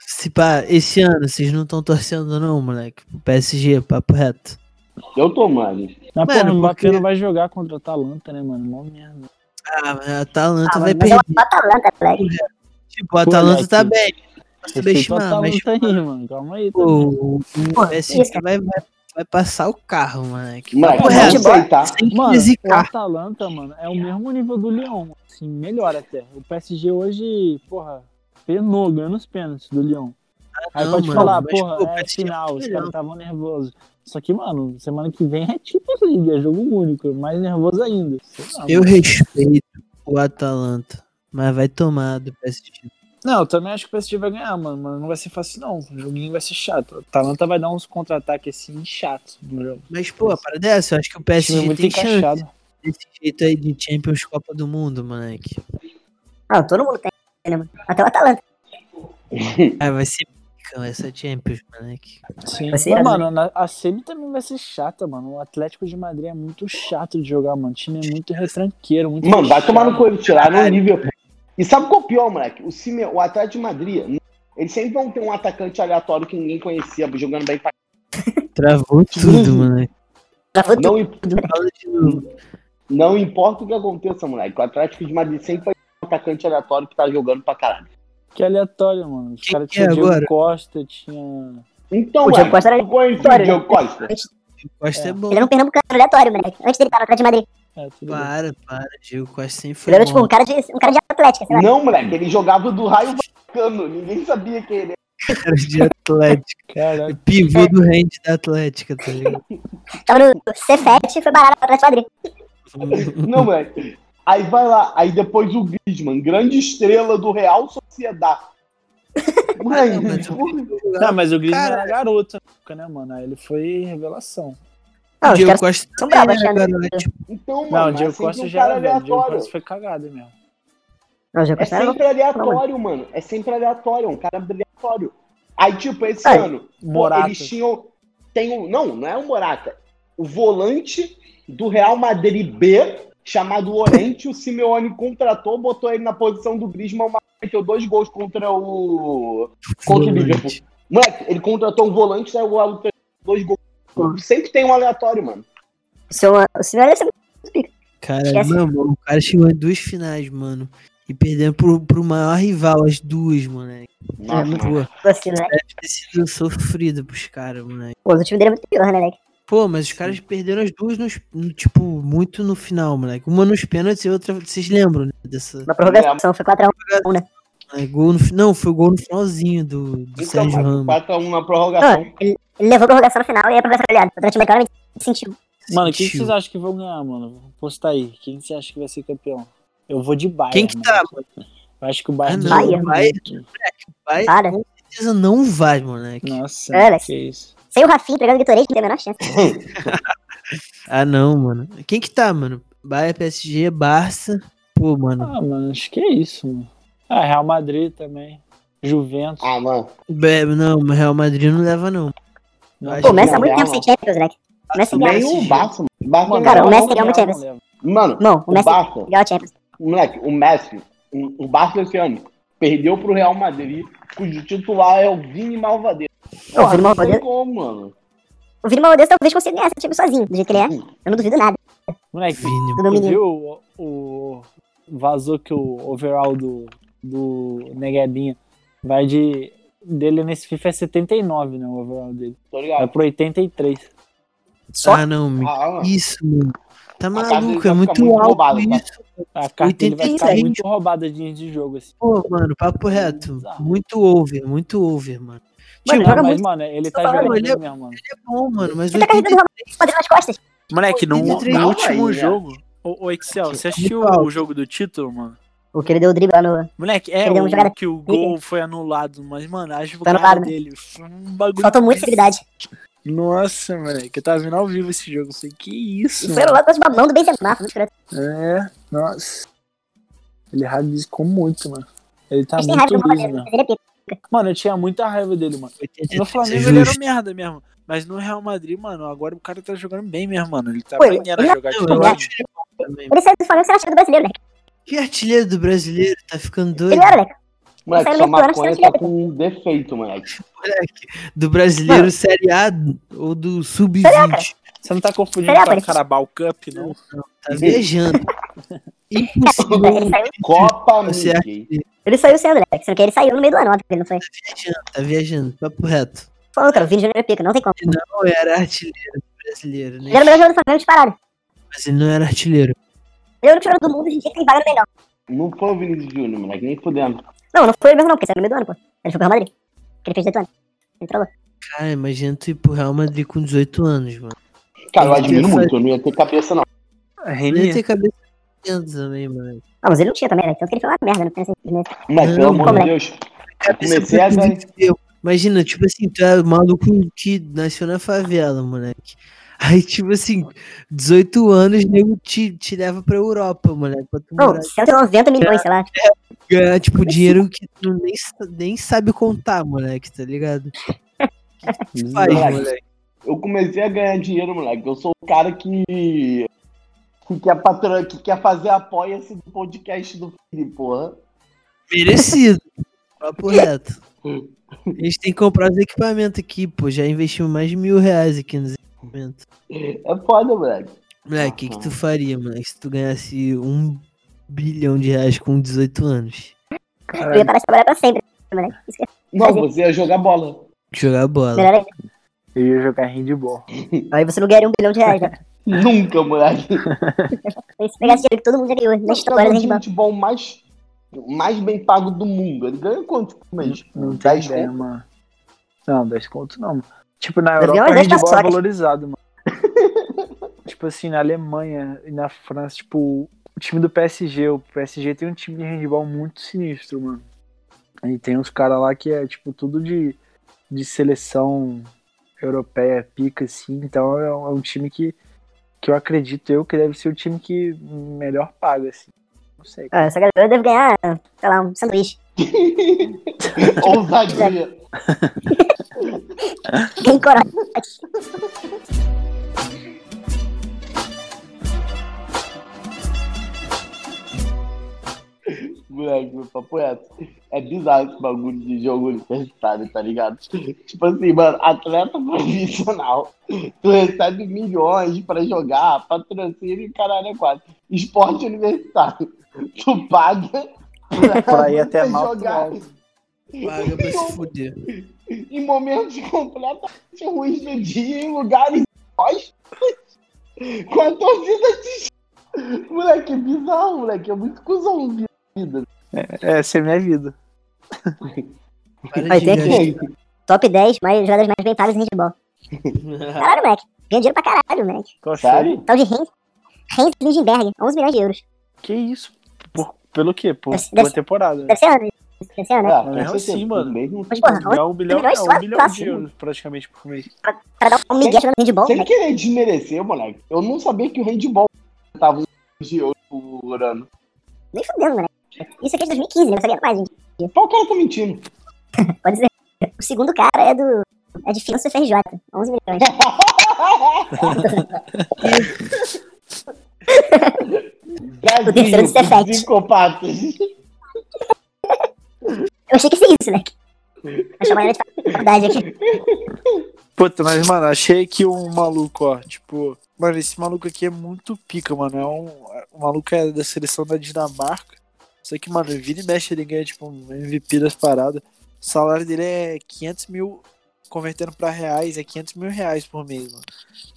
Se pá, esse ano vocês não estão torcendo não, moleque. Pro PSG, papo reto. Eu tô, mano. Mas, Mano, porra, o Mbappé porque- não vai jogar contra o Atalanta, né, mano? Mó merda. Ah, mas a Atalanta Ah, vai é perder. o Atalanta, moleque. Tipo, o Atalanta tá bem. Não o subestimar, mas aí, mano. Calma aí. pô, também. o, o Pô, PSG vai, vai, vai passar o carro, moleque. Moleque, Papo vamos reto. aceitar. Sem Mano, que o. Atalanta, mano, é o mesmo nível do Lyon. Assim, melhor até. O PSG hoje, porra, penou, ganhando os pênaltis do Lyon. Aí não, pode mano, falar, porra, pô, é é final, os caras estavam nervosos. Só que, mano, semana que vem é Champions League, é jogo único, mais nervoso ainda. Lá, Eu mano. respeito o Atalanta, mas vai tomar do PSG. Não, eu também acho que o PSG vai ganhar, mano, mas não vai ser fácil não. O joguinho vai ser chato. O Atalanta vai dar uns contra-ataques assim chatos no jogo. Mas, pô, para dessa, eu acho que o O PSG é muito tem chance encaixado. desse jeito aí de Champions Copa do Mundo, moleque. Ah, todo mundo tem, né, mano? Até o Atalanta. Ah, vai ser pica essa Champions, moleque. Sim. Vai ser Mas, mano, na- a semi também vai ser chata, mano. O Atlético de Madrid é muito chato de jogar, mano. O time é muito retranqueiro, muito Mano, vai tomar no cu, eles tiraram o nível. E sabe qual é o pior, moleque? O, Sime, o Atlético de Madrid, eles sempre vão ter um atacante aleatório que ninguém conhecia, jogando bem pra Travou tudo, moleque. Travou tudo. não, novo. não importa o que aconteça, moleque. O Atlético de Madrid sempre vai ter um atacante aleatório que tá jogando pra caralho. Que aleatório, mano. Os caras que é tinham Diego agora? Costa, tinha. Então, O Diego moleque, Costa era conhece o Diego Costa? Diego Costa é, É. bom. Ele era um pernambucano aleatório, moleque. Antes dele estar no Atlético de Madrid. É, tudo bem. Para, para. Diego Costa sempre foi Ele era tipo um cara de, um cara de atlética, sei lá. Não, moleque, ele jogava do raio Vaticano. Ninguém sabia quem ele cara de Atlético. Caralho. Pivô do hand da Atlética, tá ligado? Tava no C7 e foi barato pro Atlético de Madrid. era. Não, moleque. Aí vai lá. Aí depois o Griezmann, grande estrela do Real Sociedade. Não, mas tipo, Não, mas o Griezmann Cara. era garoto, na época, né, mano? Aí ele foi revelação. Não, o Diego Costa são também era garoto. então, mano, Não, o é Diego Costa um já era velho. O Diego. Costa foi cagado mesmo. Não, É sempre aleatório, mano. É sempre aleatório, é um cara aleatório. Aí, tipo, esse Ai, ano, pô, Morata. eles tinham. Tem um, não, não é o Morata. O volante do Real Madrid B, chamado Lorente, o Simeone contratou, botou ele na posição do Griezmann, mas meteu dois gols contra o. Contra o. Liverpool. Moleque, ele contratou um volante, saiu o outro dois gols. Sempre tem um aleatório, mano. O seu, o deve ser Cara, Esquece. mano, o cara chegou em duas finais, mano. E perdendo pro, pro maior rival, as duas, moleque. Nossa, muito mano. Pô, assim, né? deve ter sido sofrido pros caras, moleque. Pô, o time dele é muito pior, né, moleque? Pô, mas os caras perderam as duas, nos, no, tipo, muito no final, moleque. Uma nos pênaltis e outra, vocês lembram, né? Dessa. Na prorrogação, foi 4x1. né, Gol no, não, foi gol no finalzinho do, do Então, Sérgio mano, Ramos. 4x1 na prorrogação. Não, ele, ele levou a prorrogação no final e a prorrogação goleada. O Atlético claramente sentiu. Mano, quem que Sentiu. vocês acham que vão ganhar, mano? Vou postar aí. Quem que você acha que vai ser campeão? Eu vou de Bayern. Quem que mano. tá, Eu acho que o Bayern... Ah, não, Bayern. Para. com certeza não vai, moleque. Nossa, É, Alex. que isso. Sem o Rafinha pegando o Gatorade, não tem a menor chance. Ah, não, mano. Quem que tá, mano? Bahia, PSG, Barça. Pô, mano. Ah, mano, acho que é isso, mano. Ah, Real Madrid também. Juventus. Ah, mano. Be- Não, o Real Madrid não leva, não. Não, Acho Pô, o que Messi há não, muito tempo sem Champions, moleque. O Messi ganhou. Nem o Barça. O Barça Mano, Cara, o Messi ganhou uma Champions. Mano, Não, o o Messi Barça, ganhou a Champions. moleque, o Messi, o o Barça esse ano, perdeu pro Real Madrid, cujo titular é o Vini Malvadeiro. Vini não como, mano. O Vini Malvadez talvez consiga ganhar essa Champions sozinho, do jeito que ele é. Eu não duvido nada. Moleque, Vini. Menino. viu o, o- Vazou que o overall do, do Neguebinha vai de. Dele nesse FIFA é 79, né? O overall dele. Tô Vai ligado. pro 83. Só? Ah, não. Ah. Isso, mano. Tá maluco, é vai muito muito alto roubada, isso. A carta dele vai ficar 87. muito roubada de, de jogo, assim. Pô, mano, papo reto. Muito over, muito over, mano. Mano, Tipo, mas, mano, ele tá jogando ele é- mesmo, mano. é bom, mano, mas Ele tá carregando o 80 Real Madrid nas costas. Moleque, no, 83. no último Calma aí, jogo. Ô, ô, Excel, você assistiu o jogo do título, mano? O que ele deu o drible lá no. Moleque, é Ele o jogada que o gol foi anulado, mas, mano, a Foi anulado, jogada né? dele foi um bagulho. Faltou muita seriedade. Nossa, moleque, eu tava vendo ao vivo esse jogo. Eu falei, que isso, E foi mano? lá com as babão do Benzema. Foi muito. É, nossa. Ele rabiscou muito, mano. Ele tá muito liso, mano. Ele é. Mano, eu tinha muita raiva dele, mano. 83 No Flamengo é ele era merda mesmo. Mas no Real Madrid, mano, agora o cara tá jogando bem mesmo, mano. Ele tá Pô, aprendendo ele a não- jogar Não, de ele saiu do Flamengo sem artilheiro do brasileiro, né? Que artilheiro do brasileiro tá ficando doido. Ele era, né? Moleque, sua maconha tá com um defeito, moleque. Do brasileiro Série A ou do Sub-20. Você não tá confundindo com a Carabao Cup, não? Tá viajando. Impossível Ele saiu, Copa Você ele saiu sendo, né? Sendo que ele saiu no meio do ano, óbvio não foi. viajando, tá viajando. Papo reto. Falou, cara, o Vini Júnior é pica, não tem como. Não era artilheiro brasileiro, né? Ele era o melhor jogador do Flamengo disparado. Mas ele não era artilheiro. Ele é o único jogador do mundo hoje em dia que tem vaga no melhor. Não foi o Vinícius Júnior, moleque, nem fudendo. Não, não foi ele mesmo não, porque ele saiu no meio do ano, pô. Ele foi pro Real Madrid. Que ele fez 18 anos. Ele trollou. Cara, imagina tu ir pro Real Madrid com 18 anos, mano. Cara, eu admiro muito, eu não ia ter cabeça, não. Ele ia ter cabeça dentro também, mano. Ah, mas ele não tinha também, né? Que ele uma merda primeiro mês. Mas, Não, pelo amor de é? Deus, eu comecei a ganhar. Imagina, tipo assim, tu é maluco que nasceu na favela, moleque. Aí, tipo assim, 18 anos, nego te, te leva pra Europa, moleque, pra tu Não, morar, 190 milhões, sei lá. ganhar, tipo, dinheiro que tu nem, nem sabe contar, moleque, tá ligado? O que tu faz, moleque? Eu comecei a ganhar dinheiro, moleque. Eu sou o cara que. Que quer, patro... que quer fazer apoia-se do podcast do Felipe, porra. Merecido. Papo reto. A gente tem que comprar os equipamentos aqui, pô. Já investimos mais de mil reais aqui nos equipamentos. É foda, moleque. Moleque, o que, que tu faria, moleque, se tu ganhasse um bilhão de reais com 18 anos? Eu ia parar de trabalhar pra sempre, moleque. Não, você ia jogar bola. Jogar bola. Eu ia jogar handball. Aí você não ganharia um bilhão de reais, né? Nunca, moleque. Você pegasse dinheiro que todo mundo já ganhou na O história do handball. futebol mais, mais bem pago do mundo. Ele ganha quanto por mês? Não tem 10 ideia, conto? mano. Não, 10 conto não. mano. Tipo, na Europa o umas 10 handball é paçocas. valorizado, mano. tipo assim, na Alemanha e na França, tipo, o time do PSG, o PSG tem um time de handball muito sinistro, mano. E tem uns caras lá que é, tipo, tudo de, de seleção europeia, pica, assim. Então é um, é um time que, que eu acredito eu que deve ser o time que melhor paga, assim. Não sei. Ah, essa galera deve ganhar, sei lá, um sanduíche. Ousadia. Tem coragem. Moleque, meu papo é. É bizarro esse bagulho de jogo universitário, tá ligado? Tipo assim, mano, atleta profissional, tu recebe milhões pra jogar, patrocínio e caralho é quatro. Esporte universitário, tu paga Pra ir até mal jogar Paga pra se fuder. em momentos completamente ruins do dia, em lugares hostis, com a torcida de... Moleque, é bizarro, moleque. É muito cuzão de vida. Essa é a minha vida. De tem aqui. Top 10 mais jogadores mais bem pagos em handball. Caralho, moleque. Ganha dinheiro pra caralho, moleque. Sério? Tal de Heinz, Heinz Lindenberg, 11 milhões de euros. Que isso? Por, pelo quê? Por, Deve- deve- temporada. Deve ser ano isso. Deve ser ano, né? Ah, mesmo assim, mano. Mesmo Mas, porra, É um bilhão, milhões é um só bilhão de euros praticamente por mês. Pra dar um migué jogando handball, Sem moleque. querer desmerecer, moleque. Eu não sabia que o handball tava um de euro por ano. Nem fudendo, moleque. Isso aqui é de 2015, né? Eu sabia mais, gente. Qual cara tá mentindo? Pode ser. O segundo cara é do. É de Finanças FRJ, 11 milhões. O terceiro do Cefet. Psicopatas. Eu achei que ia ser isso. Vou chamar ele de faculdade aqui. Puta, mas, mano, achei que um maluco, ó, tipo. Mano, esse maluco aqui é muito pica, mano. É um. O maluco é da seleção da Dinamarca. Só que, mano, vira e mexe, ele ganha, tipo, um MVP das paradas. O salário dele é 500 mil. Convertendo pra reais, é 500 mil reais por mês, mano.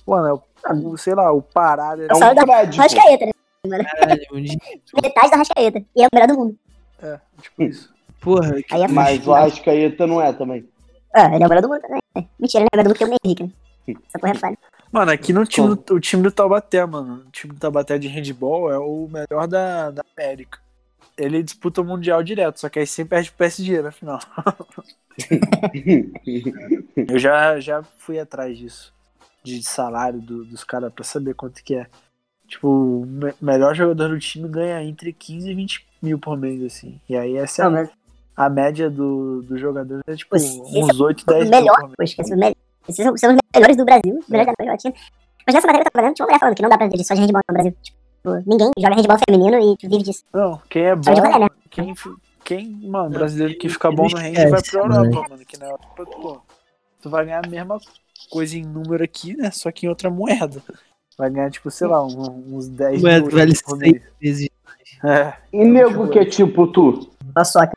Mano, é o, o- sei lá, o parado é. É um Salário da prédio. pô. Rascaeta, né? Caralho, um dia- Metade da Rascaeta. E é o melhor do mundo. É, tipo isso. Porra, que Aí é Mas o Arrascaeta não é também. Ah, ele é o melhor do mundo também. Mentira, ele é o melhor do mundo que é o Henrique, né? Essa porra é falha. Mano, aqui no time do, o time do Taubaté, mano. O time do Taubaté de handball é o melhor da, da América. Ele disputa o Mundial direto, só que aí sempre perde pro PSG na final. Eu já, já fui atrás disso. De salário do- dos caras pra saber quanto que é. Tipo, o me- melhor jogador do time ganha entre 15 e 20 mil por mês, assim. E aí essa é a, mas a média do, do jogador é tipo esse uns 8, o 10 mil melhor, por mês. pô, esqueci o melhor. Esses são, são os melhores do Brasil, os melhores da América Latina. Mas nessa matéria que eu tava vendo, tinha uma mulher falando que não dá pra viver só de handball no Brasil. Tipo, ninguém joga handball feminino e vive disso. Não, quem é bom. Só de valer, né? Quem, quem, mano, brasileiro que fica bom no hand esquece, vai pra. Europa, mano. Que na Europa, pô, tu vai ganhar a mesma coisa em número aqui, né? Só que em outra moeda. Vai ganhar, tipo, sei lá, um- uns 10 moeda mil vale por 100 mês. vezes. É. E nego que é tipo tu, Paçoca.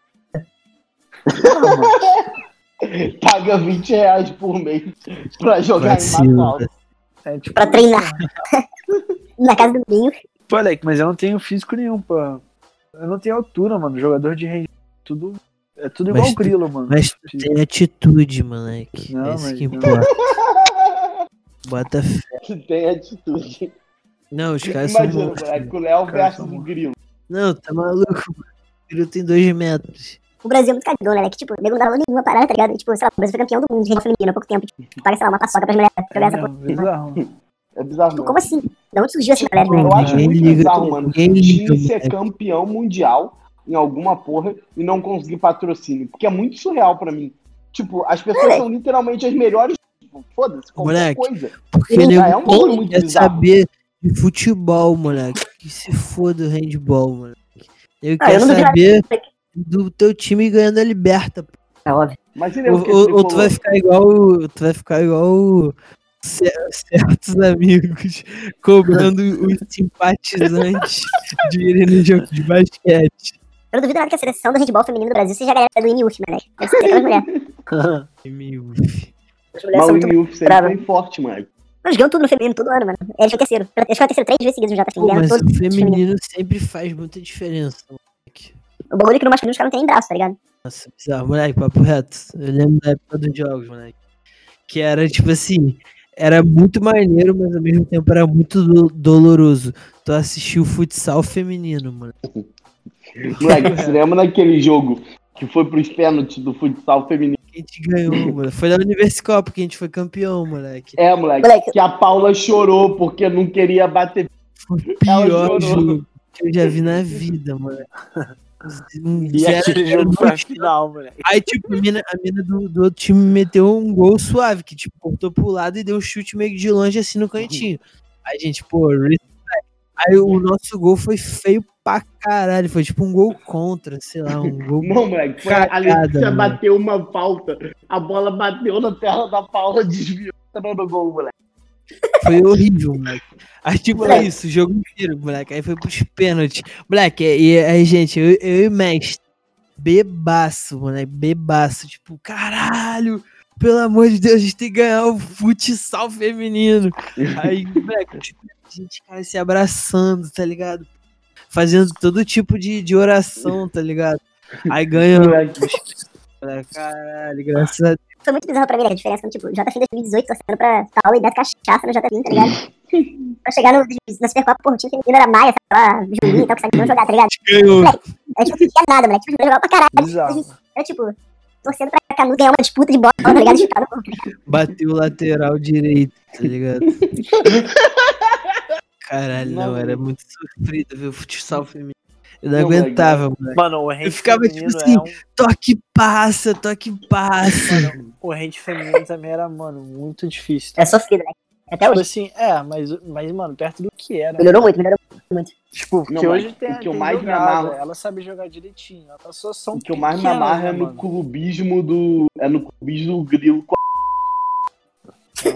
paga 20 reais por mês pra jogar em Vacilo, Natal. É tipo. Pra treinar. Na casa do Binho. Pô, Alec, mas eu não tenho físico nenhum, pô. Eu não tenho altura, mano. Jogador de hand. Tudo. É tudo igual Mas tu- grilo, mano. Mas tu tem atitude, moleque. Não, é isso mas que importa. Bota fé. Que tem atitude. Não, os caras são Imagina, moleque, o Léo versus o. Grilo. Não, tá maluco. mano. O Grilo tem dois metros. O Brasil é muito cagão, né? Que, tipo, nego não dá valor nenhuma parada, tá ligado? Tipo, sei lá, o Brasil foi campeão do mundo de handball feminino há pouco tempo. Tipo, paga, sei lá, uma paçoca pras mulheres jogar É essa porra. mesmo, bizarro. É bizarro, Tipo, como assim? Da onde surgiu essa mulher, Eu moleque? acho muito bizarro, mano. O time ser campeão mundial em alguma porra e não conseguir patrocínio. Porque é muito surreal pra mim. Tipo, as pessoas são literalmente as melhores. Tipo, Foda-se, qualquer Moleque, coisa. Porque Já nego é um bagulho muito quer bizarro. saber de futebol, moleque. Que se foda o handball, moleque. Eu Ah, quero eu saber do teu time ganhando a liberta. pô. É óbvio. Imagina Ou, eu que ou- ou tu vai ficar igual. o- Tu vai ficar igual certos amigos cobrando os simpatizantes de irem no jogo de basquete. Eu não duvido nada que a seleção do handball feminino do Brasil seja a galera do INUF, moleque. Deve ser aquela mulher. Uf. As mulheres Mas são o muito Nilf sempre foi forte, moleque. Nós ganhamos tudo no feminino, todo ano, mano. Eles foi terceiro. Eles foram terceiro três vezes seguidos no JP. Pô, mas o feminino sempre faz muita diferença. moleque. O bagulho é que no masculino os caras não tem nem braço, tá ligado? Nossa, bizarro. Moleque, papo reto. Eu lembro da época dos jogos, moleque. Que era tipo assim. Era muito maneiro, mas ao mesmo tempo era muito do- doloroso. Tu assistiu futsal feminino, mano. Moleque, você lembra daquele jogo que foi pros pênaltis do futsal feminino? Que a gente ganhou, mano. Foi da Universicop que a gente foi campeão, moleque. É, moleque, Moleque. que a Paula chorou porque não queria bater. Foi o pior jogo que eu já vi na vida, mano. E aquele a jogo foi a final, moleque. Aí, tipo, a mina, a mina do, do outro time meteu um gol suave, que, tipo, cortou pro lado e deu um chute meio que de longe, assim, no cantinho. Aí, gente, pô. Aí o nosso gol foi feio pra caralho. Foi tipo um gol contra, sei lá, um gol. Não, moleque, foi a Cagada, Letícia mano. bateu uma falta, a bola bateu na terra da Paula, desviou, entrou no gol, moleque. Foi horrível, moleque. Aí, tipo, é isso, o jogo inteiro, moleque. Aí foi pros pênaltis. Moleque, e aí, gente, eu, eu e o mestre, bebaço, moleque, bebaço. Tipo, caralho, pelo amor de Deus, a gente tem que ganhar o futsal feminino. Aí, moleque, tipo, a gente, cara, se abraçando, tá ligado? Fazendo todo tipo de, de oração, tá ligado? Aí moleque, caralho, graças a Deus. Foi muito bizarro pra mim, né? A diferença, tipo, JF 2018 torcendo pra Paula e Beto Cachaça no JF, tá ligado? pra chegar no, na Supercopa, porra, time feminino era Maia, sei lá, Julinho e tal, que sabe não jogar, tá ligado? Ganhou. A gente não sentia nada, moleque. Tipo, jogava pra caralho. Bizarro. Era tipo, torcendo pra Canu ganhar uma disputa de bola, tá ligado? Disputado, porra. Bateu o lateral direito, tá ligado? Caralho, não, era mano. muito sofrido ver o futsal feminino. Eu não, Não, moleque, aguentava, moleque. Mano, o rente ficava, tipo assim, é um... Toque passa, toque passa. Mano, o rente feminino também era, mano, muito difícil. É sofrido, né? Até Tipo hoje. assim, é, mas, mas, mano, perto do que era. Melhorou muito, melhorou muito. Tipo, porque Não, hoje tem, o que eu mais me jogada, amarro- Ela sabe jogar direitinho. Ela só são o que eu mais me amarro né, é no mano? clubismo do. É no clubismo do grilo com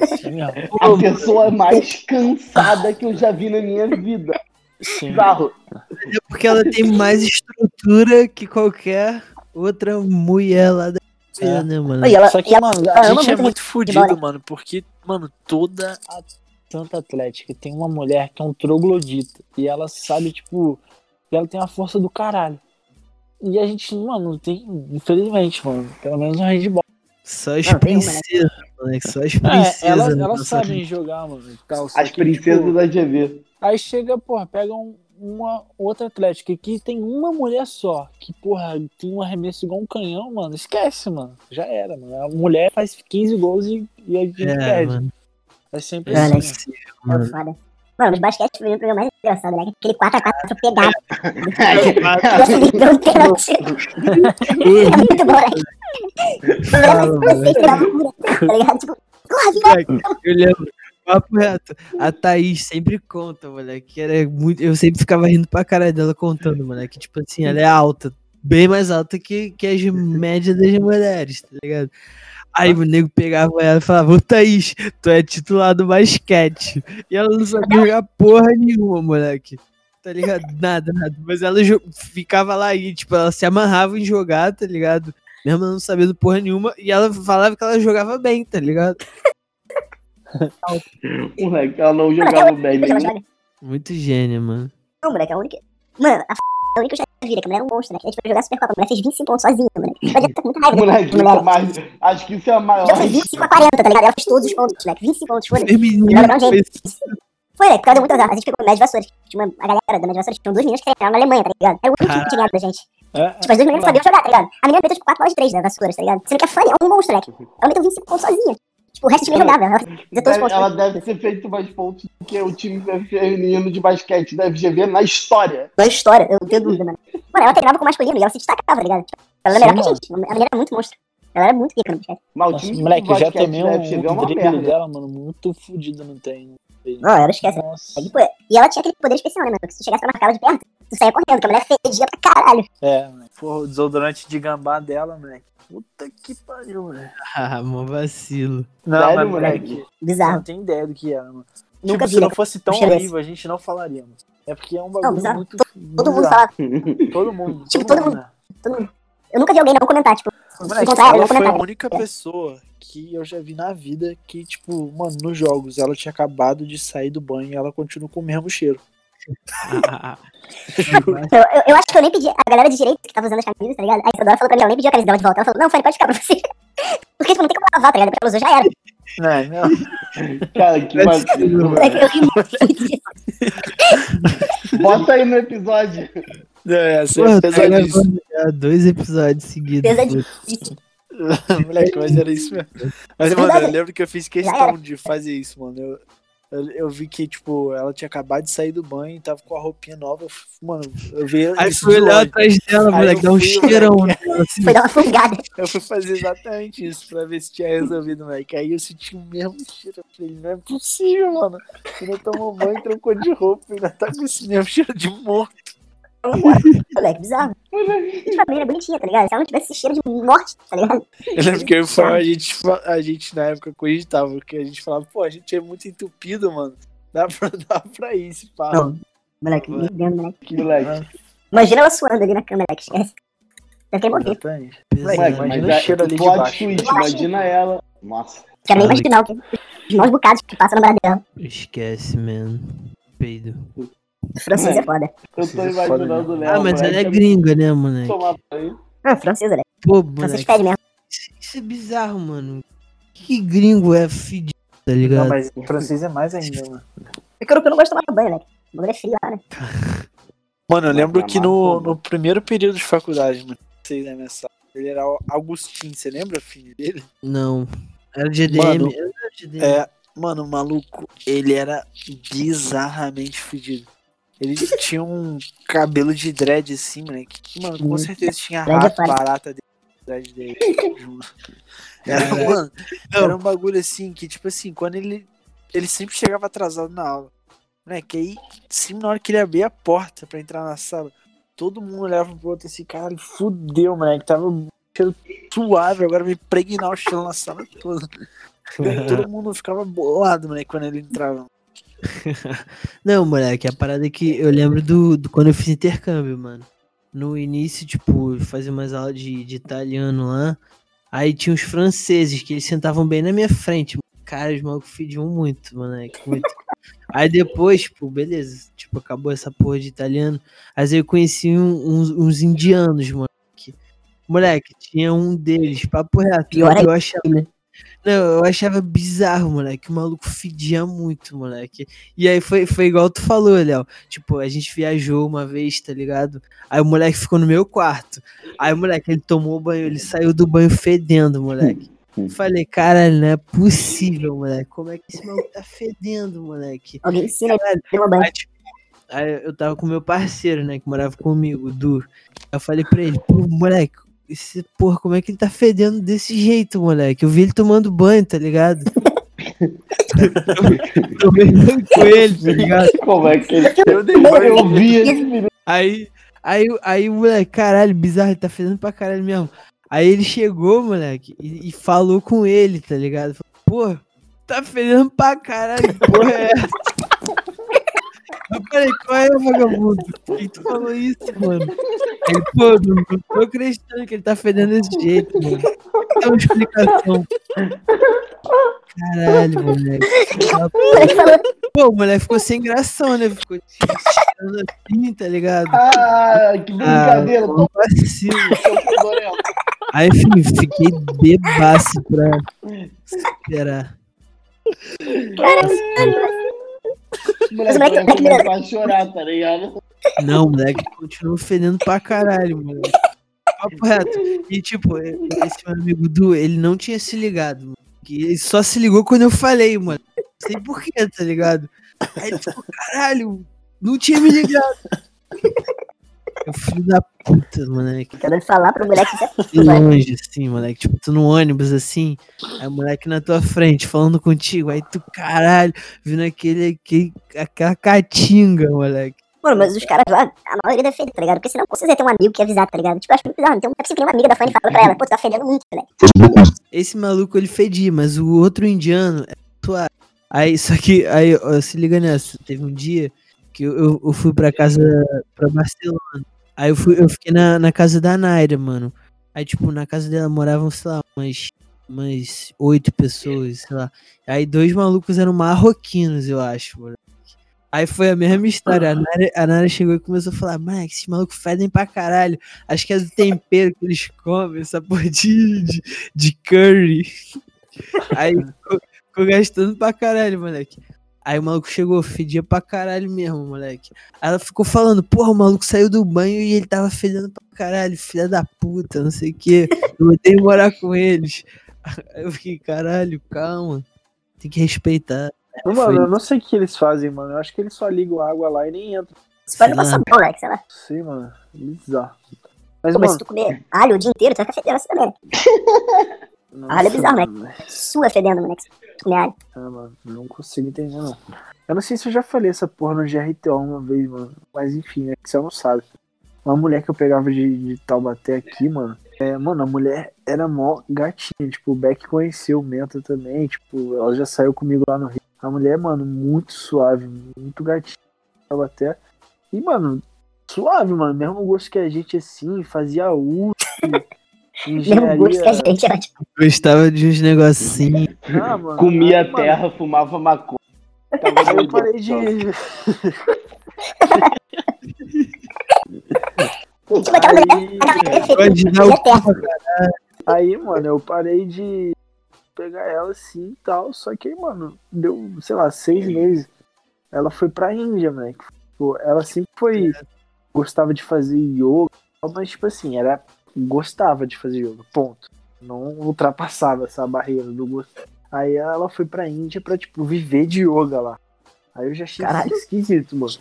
Sim, a pessoa mais cansada que eu já vi na minha vida. Sim. É porque ela tem mais estrutura que qualquer outra mulher lá da É. né, mano? E ela, Só e que, ela mano, ela a gente é muito muito fudido, mano, porque, mano, toda a Santa Atlética tem uma mulher que é um troglodita. E ela sabe, tipo, e ela tem a força do caralho. E a gente, mano, não tem, infelizmente, mano, pelo menos no handball. Só as princesas, moleque. Só as É, princesas. elas, né, elas nossa sabem jogar, mano, e tal. As que, princesas tipo, da GV. Aí chega, porra, pega um- uma outra Atlética que tem uma mulher só, que, porra, tem um arremesso igual um canhão, mano. Esquece, mano. Já era, mano. A mulher faz 15 gols e, e a gente É, perde. mano. É sempre É, né? assim. é mano. foda. Mano, mas basquete foi o programa mais engraçado, né? Aquele 4x4 pegado. Um. É muito bom, né? Fala, Eu moleque. sempre dava loucura, tá ligado? Tipo, corre, Eu lembro, papo reto. A Thaís sempre conta, moleque. que Era muito, eu sempre ficava rindo pra caralho dela contando, moleque. Tipo assim, ela é alta. Bem mais alta que, que as médias das mulheres, tá ligado? Aí o nego pegava ela e falava, ô Thaís, tu é titular do basquete. E ela não sabia jogar porra nenhuma, moleque. Tá ligado? Nada, nada. Mas ela ficava lá e, tipo, ela se amarrava em jogar, tá ligado? Mesmo não sabendo porra nenhuma. E ela falava que ela jogava bem, tá ligado? Moleque, ela não Mano, jogava bem. ela. Muito gênia, mano. Não, moleque, a única. Mano, a f... a única que eu já vi, né, que a mulher é um monstro, né? Que a gente foi jogar Supercopa, a mulher fez 25 pontos sozinha, moleque. Mas já tá com muita raiva Moleque, mulher. é mais, acho que isso é a maior. Já foi 25 a 40, tá ligado? Ela fez todos os pontos, moleque. 25 pontos, foda Feminino LeBron James. fez Foi, né? Porque ela deu muito azar. A gente pegou o Médio Vassouras. Tinha uma, a galera da Médio Vassouras, tinham duas meninas que treinaram na Alemanha, tá ligado? Era o único time que tinha ganhado da gente. É, Tipo, as duas meninas sabiam jogar, tá ligado? A menina meteu, tipo, 4 bolas de 3 da Vassouras, tá ligado? Sendo que a Fanny é um monstro, moleque. Ela meteu 25 pontos sozinha. O resto do time jogava. Ela todos os Deve- ela deve ter feito mais pontos do que o time feminino de basquete da FGV na história. Na história, eu não tenho dúvida, mano. Mano, ela treinava com o masculino e ela se destacava, tá ligado? Tipo, ela era Sim, melhor que a mano. gente. A menina era muito monstro. Ela era muito rica no basquete. Mas o Nossa, time moleque, já da um, FGV é um uma drible dela, mano, muito fudido, não tem. Não, ela esquece. né? Nossa. Aí, pô, e ela tinha aquele poder especial, né, mano? Que se tu chegasse pra marcar ela de perto, tu saia correndo, que a mulher fedia pra caralho. É, moleque. Porra, o desodorante de gambá dela, moleque. Puta que pariu, moleque. Ah, mó vacilo. Não, Sério, mas, moleque? Bizarro. não tem ideia do que era, mano. Nunca tipo, vi, se né? não fosse tão horrível, a gente não falaria, mano. É porque é um bagulho bizarro. muito. Todo mundo bizarro. falava. Todo mundo. Tipo, todo mundo. né? Todo mundo. Eu nunca vi alguém não comentar, tipo, ela, eu foi a única pessoa que eu já vi na vida que, tipo, mano, nos jogos ela tinha acabado de sair do banho e ela continua com o mesmo cheiro. Eu, eu, eu acho que eu nem pedi. A galera de direito que tava usando as camisas, tá ligado? Aí a Isadora falou pra mim, ela nem pediu a camisa dela de volta. Ela falou, não, Fanny, pode ficar pra você. Porque, tipo, não tem como lavar, tá ligado? Porque ela usou, já era. Não, não. Cara, que É vacilo, eu. Bota aí no episódio. É, Pô, é tá pesadíssimo. gravando já dois episódios seguidos. Pesadíssimo. Moleque, mas era isso mesmo. Mas, mano, eu lembro que eu fiz questão de fazer isso, mano. Eu, eu, eu vi que, tipo, ela tinha acabado de sair do banho e tava com a roupinha nova. Eu Mano, eu vi Aí isso fui olhar atrás dela, Aí moleque, dá um cheirão nela, assim. Foi dar uma fungada. Eu fui fazer exatamente isso pra ver se tinha resolvido, moleque. Aí eu senti o mesmo cheiro. Eu falei, não é possível, mano. Ainda tomou banho, trocou de roupa, ainda tá com esse mesmo cheiro de morto. Moleque, bizarro. De família bonitinha, tá ligado? Se ela não tivesse esse cheiro de morte, tá ligado? Eu lembro que eu falava, a gente, a gente na época cogitava, porque a gente falava, pô, a gente é muito entupido, mano. Dá pra, dá pra ir, se pá. Não. Moleque, dentro, moleque. Que moleque. Imagina ela suando ali na câmera, que esquece. Deve querer morrer. Imagina é, o cheiro ali de baixo. imagina ela. Nossa. Quero nem imaginar o que. Os maus bocados que passa no braço dela. Esquece, mano. Peido. Francesa é foda. Eu tô imaginando o Léo. Ah, mas ela é moleque, gringa, né, moleque? tomar banho. Ah, francesa, né? Pô, moleque, fede mesmo. isso, é bizarro, mano. Que gringo é fedido, tá ligado? Não, mas o francês é mais ainda, mano. É que eu não gosto de tomar banho, né? O bagulho é frio lá, né? Mano, eu lembro que no, no primeiro período de faculdade, mano, vocês na minha sala, ele era o Agostinho, você lembra, filho dele? Não. Era de EDM. Mano, era de EDM. É, mano, o maluco, ele era bizarramente fedido. Ele tinha um cabelo de dread assim, moleque. que, Mano, com certeza tinha é rato, barata dentro dele. Era, mano, era um bagulho assim que, tipo assim, quando ele. Ele sempre chegava atrasado na aula. Moleque, aí, sim, na hora que ele abria a porta pra entrar na sala, todo mundo olhava pro outro assim, cara, fudeu, moleque. Tava um cheiro suave, agora vai impregnar o chão na sala toda. Todo mundo ficava bolado, moleque, quando ele entrava. Não, moleque, a parada é que eu lembro do, do quando eu fiz intercâmbio, mano. No início, tipo, fazia umas aulas de, de italiano lá. Aí tinha os franceses que eles sentavam bem na minha frente. Cara, os malucos fediam muito, moleque. Muito. Aí depois, tipo, beleza. Tipo, acabou essa porra de italiano. Aí eu conheci um- uns, uns indianos, moleque. Moleque, tinha um deles, papo reto. Pior eu achava. Não, eu achava bizarro, moleque. O maluco fedia muito, moleque. E aí foi, foi igual tu falou, Léo. Tipo, a gente viajou uma vez, tá ligado? Aí o moleque ficou no meu quarto. Aí o moleque, ele tomou banho, ele saiu do banho fedendo, moleque. Falei, caralho, não é possível, moleque. Como é que esse maluco tá fedendo, moleque? Alguém ensina. Aí, aí eu tava com meu parceiro, né, que morava comigo, Du. Eu falei pra ele, pô, moleque, esse porra, como é que ele tá fedendo desse jeito, moleque? Eu vi ele tomando banho, tá ligado? Eu Tomei banho com ele, tá ligado? Como é que ele. Eu dei Eu vi menino. Aí, aí, aí, moleque, caralho, bizarro, ele tá fedendo pra caralho mesmo. Aí ele chegou, moleque, e, e falou com ele, tá ligado? Falou, Pô, tá fedendo pra caralho, que porra é essa? Eu falei, qual é, vagabundo? Por que tu falou isso, mano? Ele, pô, não, tô acreditando que ele tá fedendo desse jeito, mano. Tem uma explicação. Caralho, moleque. O Pô, o moleque ficou sem gração, né? Ficou tirando assim, tá ligado? Ah, que brincadeira. Ah, vacilo. Aí, enfim, fiquei bebaço pra esperar. Moleque, moleque- começar a chorar, tá ligado? Não, o moleque continuou fedendo pra caralho, moleque. Papo reto. E, tipo, esse meu amigo Du, ele não tinha se ligado, mano. Que Ele só se ligou quando eu falei, mano. Não sei porquê, tá ligado? Aí ele ficou, caralho, não tinha me ligado. Eu filho da puta, moleque. quero falar pro moleque isso é de longe, assim, moleque. Tipo, tu no ônibus, assim, aí o moleque na tua frente, falando contigo, aí tu, caralho, vindo aquele, aquele aquela catinga, moleque. Mano, mas os caras lá, a maioria deve feder, tá ligado? Porque senão, com certeza tem um amigo que ia avisar, tá ligado? Tipo, eu acho muito bizarro. Então, é possível que nenhuma amiga da Fanny fala pra ela, pô, tu tá fedendo muito, moleque. Esse maluco, ele fedia, mas o outro indiano é suave. Aí, só que, aí, ó, se liga nessa, teve um dia que eu, eu, fui pra casa, pra Barcelona. Aí eu, fui, eu fiquei na, na casa da Naira, mano. Aí, tipo, na casa dela moravam, sei lá, umas, umas oito pessoas, sei lá. Aí dois malucos eram marroquinos, eu acho, mano. Aí foi a mesma história. A Nara, a Nara chegou e começou a falar, mano, esses malucos fedem pra caralho. Acho que é do tempero que eles comem, essa porra de, de, de curry. Aí ficou, ficou gastando pra caralho, moleque. Aí o maluco chegou, fedia pra caralho mesmo, moleque. Aí ela ficou falando, porra, o maluco saiu do banho e ele tava fedendo pra caralho, filha da puta, não sei o que. Eu odeio morar com eles. Aí eu fiquei, caralho, calma. Tem que respeitar. Mano, Foi- eu não sei o que eles fazem, mano. Eu acho que eles só ligam a água lá e nem entram. Isso pode passar bom, moleque, sei lá. Não sei, mano. Bizarro. Mas, Pô, mas mano. se tu comer alho o dia inteiro, tu vai ficar fedendo assim também. nossa, alho é bizarro, né? Sua fedendo, moleque. Ah, mano, não consigo entender, não. Eu não sei se eu já falei essa porra no GRTO uma vez, mano. Mas enfim, é que você não sabe. Uma mulher que eu pegava de, de Taubaté aqui, mano. É, mano, a mulher era mó gatinha. Tipo, o Beck conheceu o Menta também. Tipo, ela já saiu comigo lá no Rio. A mulher, mano, muito suave, muito gatinha. Taubaté. E, mano, suave, mano. Mesmo gosto que a gente assim, fazia uso. Mesmo gosto gente, é ótimo. Gostava de uns negocinhos. Ah, mano, Comia mano, terra, fumava maconha. Aí eu parei de. Tipo Aí-. Aí, mano, eu parei de pegar ela assim e tal. Só que, aí, mano, deu, sei lá, seis meses. Ela foi pra Índia, moleque. Tipo, ela sempre foi. Gostava de fazer yoga, mas, tipo assim, era. Gostava de fazer yoga, ponto. Não ultrapassava essa barreira do gosto. Aí ela foi pra Índia pra, tipo, viver de yoga lá. Aí eu já achei Caralho. esquisito, mano.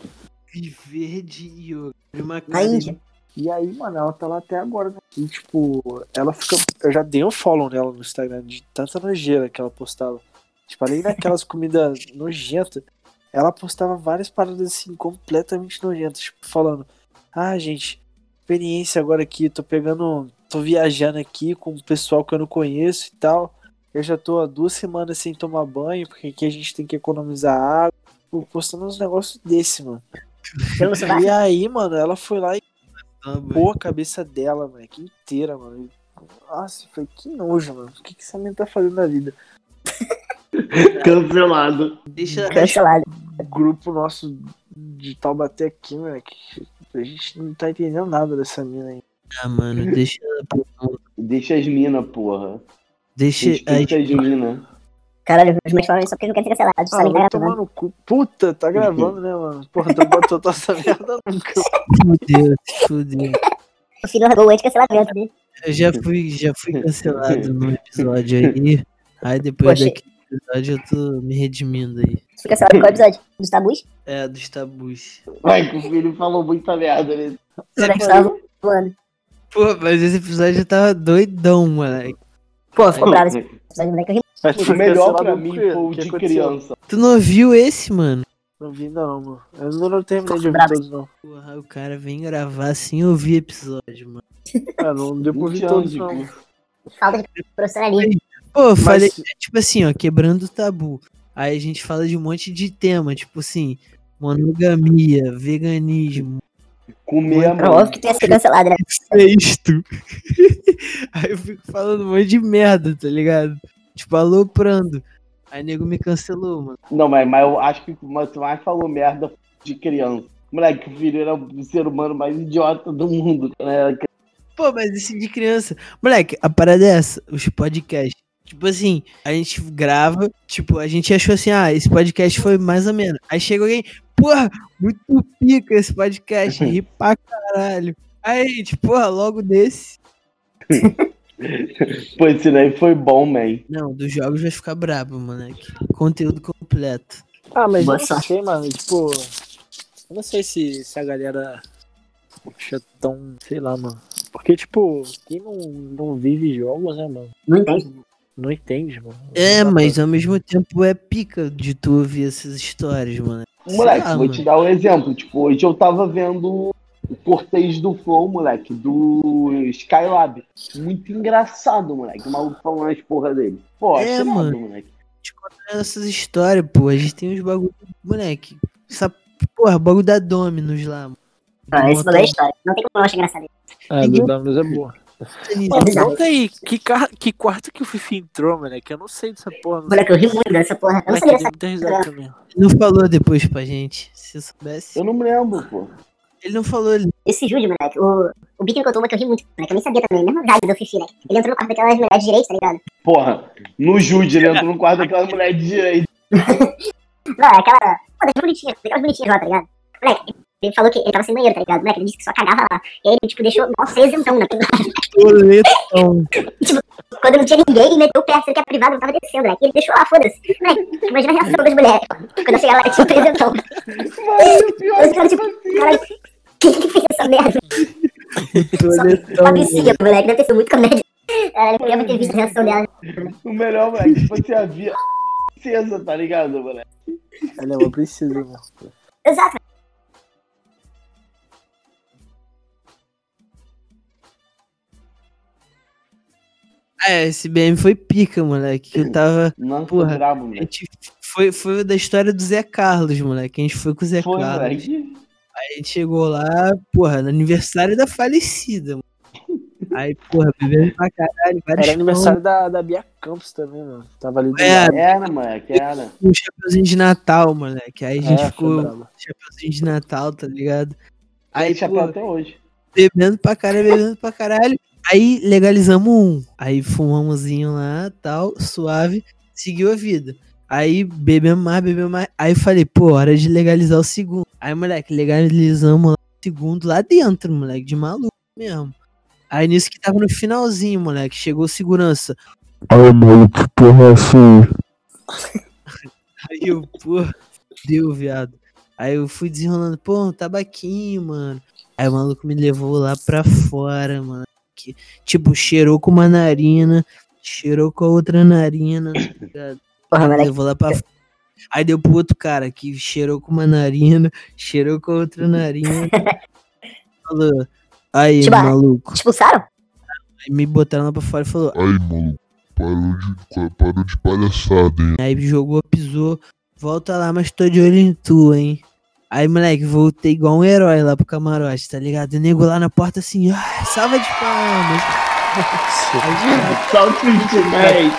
Viver de yoga. Uma Na Índia. E aí, mano, ela tá lá até agora, né? E, tipo, ela fica. Eu já dei um follow nela no Instagram de tanta nojeira que ela postava. Tipo, além daquelas comidas nojentas, ela postava várias paradas assim, completamente nojentas. Tipo, falando: Ah, gente, experiência agora aqui, tô pegando. tô viajando aqui com o pessoal que eu não conheço e tal. Eu já tô há duas semanas sem tomar banho, porque aqui a gente tem que economizar água. Tipo, postando uns negócios desse, mano. Sovaco. E aí, mano, ela foi lá e bom. pô a cabeça dela, moleque, inteira, mano. Nossa, foi que nojo, mano. O que, que essa menina tá fazendo na vida? Cancelado. Deixa, Cancelado. O grupo nosso de Taubaté aqui, moleque. A gente não tá entendendo nada dessa mina aí. Ah, mano, deixa. Deixa as minas, porra. Deixa. Respeita as minas. Caralho, os meus falam isso só porque não quer ser cancelado. Ah, vai tá tomar no cu. Puta, tá gravando, né, mano? Porra, tu botou tua essa merda nunca. Fudeu, fudeu. O filho largou o anti-cancelamento dele. Eu já fui, já fui cancelado no episódio aí. Aí depois Poxa. daquele episódio eu tô me redimindo aí. Você foi cancelado qual episódio? Dos tabus? É, dos tabus. Vai que o filho falou muita merda, né? Será que você tava voando? Pô, mas esse episódio eu tava doidão, moleque. Pô, ficou bravo esse episódio, moleque. Eu ri Mas tu O foi melhor pra mim foi o que de criança. Tu não viu esse, mano? Não vi não, mano. Eu não, não terminei de ouvir todos, não. Porra, o cara vem gravar sem ouvir episódio, mano. Ah, não deu pra ouvir 20 todos, não. Falta de profissionalismo. Pô, eu falei, Mas- tipo assim, ó, quebrando o tabu. Aí a gente fala de um monte de tema, tipo assim, monogamia, veganismo, Comer a É óbvio que tu ia ser cancelado, né? sexto. Aí eu fico falando um monte de merda, tá ligado? Tipo, aloprando. Aí nego me cancelou, mano. Não, mas, mas eu acho que o que mais falou merda de criança. Moleque, o filho era o ser humano mais idiota do mundo. Né? Pô, mas esse de criança. Moleque, a parada é essa, os podcasts. Tipo assim, a gente grava, tipo, a gente achou assim, ah, esse podcast foi mais ou menos. Aí chega alguém, porra, muito pica esse podcast, ri pra caralho. Aí, a gente, porra, logo desse. Pô, esse daí foi bom, man. Não, dos jogos vai ficar brabo, moleque. Conteúdo completo. Ah, mas Boa eu não sorte. sei, mano. Tipo, eu não sei se, se a galera acha tão, sei lá, mano. Porque, tipo, quem não, não vive jogos, né, mano? Não entende. Não entende, mano. É, mas ao mesmo tempo é pica de tu ouvir essas histórias, mano. Moleque, lá, vou mano. te dar um exemplo. Tipo, hoje eu tava vendo o portês do Flow, moleque, do Skylab. Muito engraçado, moleque. O maluco falando as porra dele. Pô, É, mano. nada, moleque. essas histórias, pô. A gente tem uns bagulho, moleque. Essa, porra, bagulho da Dominus lá. mano. Ah, esse bagulho é história. Não tem como não achar engraçado. Ah, do Dominus é boa. Mano, bizarro. conta aí, que, car... que quarto que o Fifi entrou, moleque? Eu não sei dessa porra. Sei. Moleque, eu ri muito dessa porra. Eu não eu dessa. Ele não falou depois pra gente. Se eu soubesse. Eu não me lembro, pô. Ele não falou. Ele... Esse Júlio, moleque, o, o me contou uma que eu ri muito, moleque. Eu nem sabia também, mesmo vibe do Fifi, né? Ele entrou no quarto daquelas mulheres de direito, tá ligado? Porra, no Jude, ele entrou no quarto daquela mulher de direito. Não, é aquela. Pô, das bonitinhas, daquelas bonitinhas lá, tá ligado? Moleque, ele falou que ele tava sem banheiro, tá ligado? Moleque, ele disse que só cagava lá. E aí ele, tipo, deixou mó presentão na Boletão. Quando não tinha ninguém, ele meteu o pé, sendo que a privada não tava descendo, moleque. E ele deixou lá, foda-se. Moleque, imagina a reação das mulheres. Quando eu chegar lá, tinha um é que, caras, tipo tipo, assim, caralho, quem que fez essa merda? Boletão. Patricinha, moleque, deve ter sido muito comédia. Eu queria ter visto a reação dela. o melhor, moleque, tipo assim, havia princesa, tá ligado, moleque? Ela é uma princesa, mano. Exato. É, esse BM foi pica, moleque. que Eu tava. Não, Porra, brabo, A moleque. gente foi, foi da história do Zé Carlos, moleque. A gente foi com o Zé Foi, Carlos. moleque. Aí a gente chegou lá, porra, no aniversário da falecida, mano. Aí, porra, bebendo pra caralho, Era aniversário da, da Bia Campos também, mano. Tava ali do É, lado. Era, moleque, era. um chapeuzinho de Natal, moleque. Aí a gente É, ficou chapeuzinho de Natal, tá ligado? Aí Aí, chapéu até hoje. bebendo pra caralho, bebendo pra caralho. Aí legalizamos um. Aí fumamosinho lá, tal, suave, seguiu a vida. Aí bebemos mais, bebemos mais. Aí falei, pô, hora de legalizar o segundo. Aí, moleque, legalizamos lá o segundo lá dentro, moleque, de maluco mesmo. Aí nisso que tava no finalzinho, moleque, chegou segurança. Aí, maluco, porra, é assim. Aí eu, pô, deu, viado. Aí eu fui desenrolando, pô, um tabaquinho, mano. Aí o maluco me levou lá pra fora, mano. Que, tipo, cheirou com uma narina, cheirou com a outra narina, tá ligado? Porra, moleque. levou lá pra. Aí deu pro outro cara que cheirou com uma narina, cheirou com a outra narina. falou, aí, Tipo, maluco. Expulsaram? Aí me botaram lá pra fora e falou, Aí, maluco, parou de, parou de palhaçada, hein? Aí jogou, pisou, volta lá, mas tô de olho em tu, hein? Aí, moleque, voltei igual um herói lá pro camarote, tá ligado? O nego lá na porta assim, ah, salva de palmas. Salve, velho.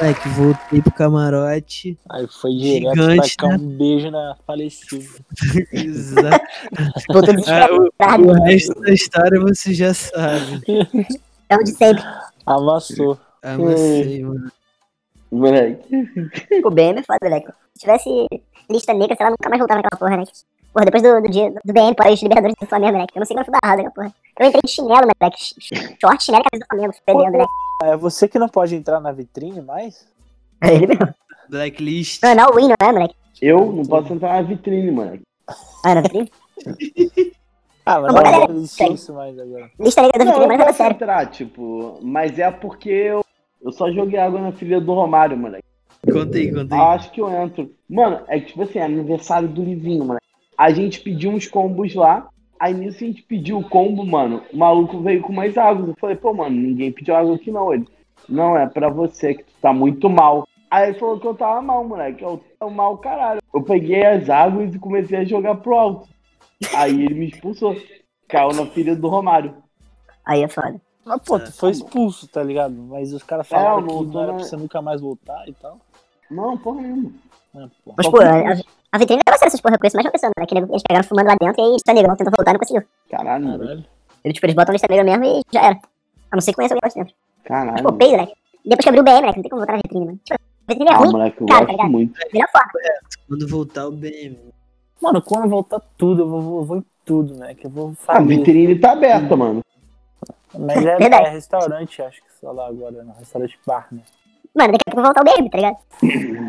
moleque, voltei pro camarote. Aí foi direto Gigante, tacar né? um beijo na falecida. Exato. Ah, o, o resto da história você já sabe. É o de sempre. Amassou. Ah, mas sei, mano. Moleque. O BM é foda, moleque. Se tivesse lista negra, sei lá, nunca mais voltava naquela porra, né? Porra, depois do, do dia do BM, pós Libertadores do Flamengo, moleque. Eu não sei quando foi da errada, porra. Eu entrei de chinelo, moleque. Short, chinelo e camisa do Flamengo, perdendo, né? É você que não pode entrar na vitrine mais? É ele mesmo. Blacklist. Não, não, o win, não é, moleque? Eu não posso entrar na vitrine, moleque. Ah, na vitrine? Ah, mas Vamos, não galera. existe isso mais agora. Lista negra da Não, vitrine, eu mas posso sério. entrar, tipo, mas é porque eu, eu só joguei água na filha do Romário, moleque. Conta aí, conta aí. Ah, acho que eu entro. Mano, é que tipo assim, é aniversário do Livinho, mano. A gente pediu uns combos lá. Aí nisso a gente pediu o combo, mano. O maluco veio com mais água. Eu falei, pô, mano, ninguém pediu água aqui não. Ele, não, é pra você que tu tá muito mal. Aí ele falou que eu tava mal, moleque. Eu tava mal, caralho. Eu peguei as águas e comecei a jogar pro alto. Aí ele me expulsou. Caiu na filha do Romário. Aí é foda. Mas, pô, tu foi expulso, tá ligado? Mas os caras falaram É, que não era pra você nunca mais voltar e tal. Não, porra nenhuma. É, pô. Mas, pô, a, a- a vitrine a sério essas porra. Eu conheço mais uma pessoa, moleque. Eles pegaram fumando lá dentro e aí lista negra. Tentou voltar e não conseguiu. Caralho. Caralho. Eles, tipo, eles botam lista negra mesmo e já era. A não ser que conheça alguém lá de dentro. Caralho. Pô, peido, moleque. Depois que abriu o BM, moleque, não tem como voltar na vitrine, mano. Tipo, a vitrine é Ah, ruim, moleque, eu cara, tá ligado? muito. melhor forma. Quando voltar o BM. Mano, quando voltar tudo, eu vou, vou, vou em tudo, né? Que eu vou A fazer. vitrine tá aberta, mano. Mas é, Verdade. é restaurante, acho que só lá agora, no restaurante bar, né? Mano, daqui a pouco vai voltar o BM, tá ligado?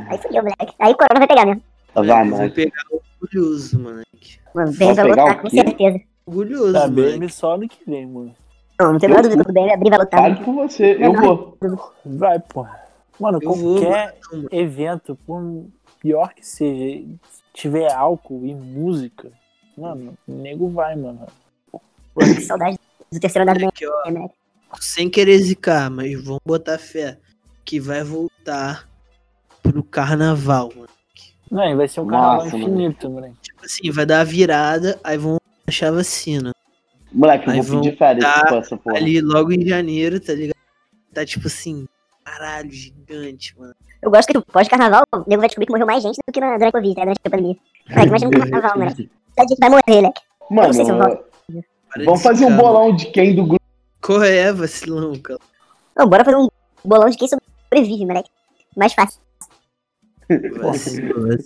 Aí fudeu, moleque. Aí o Corona vai pegar mesmo. Vai, eu vou moleque. pegar o orgulhoso, moleque. Mano, o BM vai lutar, com certeza. Orgulhoso, Tá moleque. bem só ano que vem, mano. Não, não tem a menor dúvida que o BM abrir vai lutar. Fale por você, eu vou. Vai, porra. Mano, Eu vou, qualquer mano. evento, por pior que seja, tiver álcool e música, mano, o nego vai, mano. Pô, que saudade do terceiro andar do BM, moleque. sem querer zicar, mas vamos botar fé que vai voltar pro carnaval, mano. Não, vai ser um carnaval Nossa, infinito, mano. Tipo assim, vai dar a virada, aí vão achar a vacina. Moleque, eu Aí vou pedir vão férias com essa porra. Ali logo em janeiro, tá ligado? Tá tipo assim, caralho, gigante, mano. Eu gosto que tipo, pós-carnaval, o nego vai descobrir que morreu mais gente do que na, durante a Covid, né? Durante a pandemia. Moleque, imagina no carnaval, moleque. Tá gente vai morrer, moleque. Mano, se eu vamos fazer um bolão de quem do grupo. Qual é, vacilão, cara? Não, bora fazer um bolão de quem sobrevive, moleque. Mais fácil. Vacilão.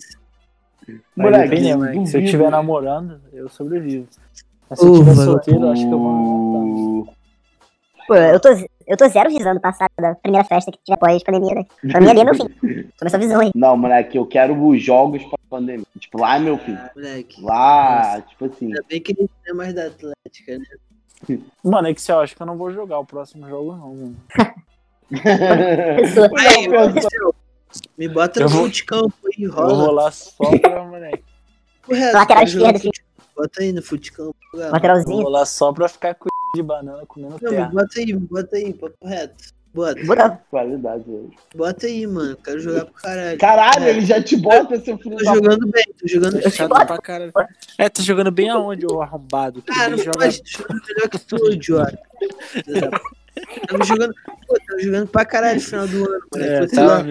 Moleque, né, moleque? Se eu estiver namorando, eu sobrevivo. Mas se eu estiver solteiro, eu acho que eu vou. Pô, eu tô, eu tô zero visando passar da primeira festa que tiver pós-pandemia, né? Pra mim ali é meu fim. Tô nessa visão aí. Não, moleque, eu quero os jogos pra pandemia. Tipo, lá é meu filho. Moleque. Lá, tipo assim. Ainda bem que ele não é mais da Atlética, né? Mano, é que você acha que eu não vou jogar o próximo jogo, não, mano. Aí, me bota Eu no vou- futecampo aí, Eu vou rola. lá só pra, moleque. Correto, Lateral esquerda, no futecampo. Bota aí no futecampo. Lateralzinho. vou lá só pra ficar com de banana comendo Não, terra. bota aí, bota aí, papo reto. Bota, Bora. Qualidade hoje. bota aí, mano. Quero jogar pro caralho. Caralho, ele já te bota, seu filho Tô da jogando bem, tô jogando Tá chato pra caralho. É, tá jogando bem aonde, ô arrombado? Ah, não joga- pode, tô jogando melhor que tu, idiota. Tava jogando, pô, tava jogando pra caralho no final do ano, moleque. É, tá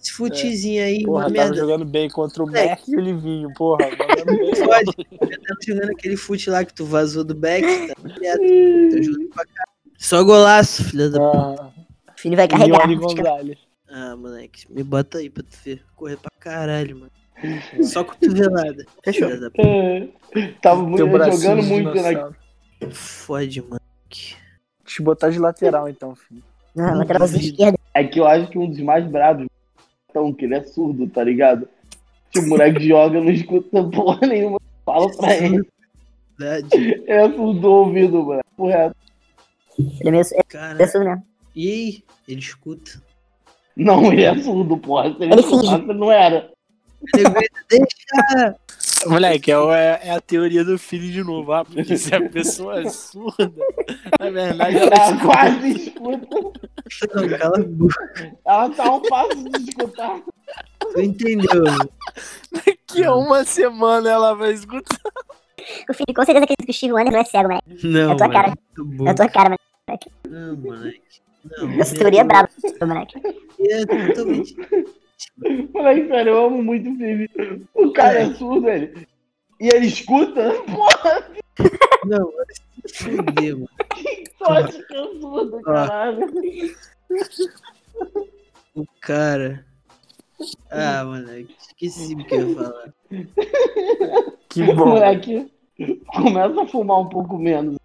esse futezinho aí, Porra, uma tava merda. jogando bem contra o. Mac e o Livinho, porra. Bem. Pode. Eu tava jogando aquele fute lá que tu vazou do back, tá ligado? Tô jogando pra caralho. Só golaço, filha da Ah, O filho vai carregar. Gonzalez. Ah, moleque, me bota aí pra tu ver. Correr pra caralho, mano. Só cotovelada. Fechou. Filha da É, Tava muito, jogando muito, né? Fode, mano. Te botar de lateral, então, filho. Não, lateralzinho esquerda. É que eu acho que um dos mais bravos então, que ele é surdo, tá ligado? Que o moleque joga, não escuta porra nenhuma. Fala pra ele. Verdade. Ele é surdo do ouvido, mano. Correto. Ele é meio é Cara, surdo mesmo. e aí? Ele escuta. Não, ele é surdo, porra. Se ele, Ele escutasse, não era. Deixa. Moleque, é, é- é a teoria do filho de novo, ah, porque se a pessoa é surda, na verdade ela Ela quase escuta. Não, cala a boca. Ela tá um passo de escutar. Tu entendeu? daqui a uma semana ela vai escutar. O filho com certeza acredita que o Steve Wonder não é cego, moleque. Não, É tua cara. muito bom. É a tua cara, moleque. Não, moleque. Não, Essa teoria é braba, moleque. É totalmente. Moleque, sério, eu amo muito o filme. O cara é surdo, ele. E ele escuta? Porra, Não, se fuder, mano. sorte que é surdo, caralho. O cara. Ah, moleque. Esqueci o que eu ia falar. Que bom. Moleque, começa a fumar um pouco menos.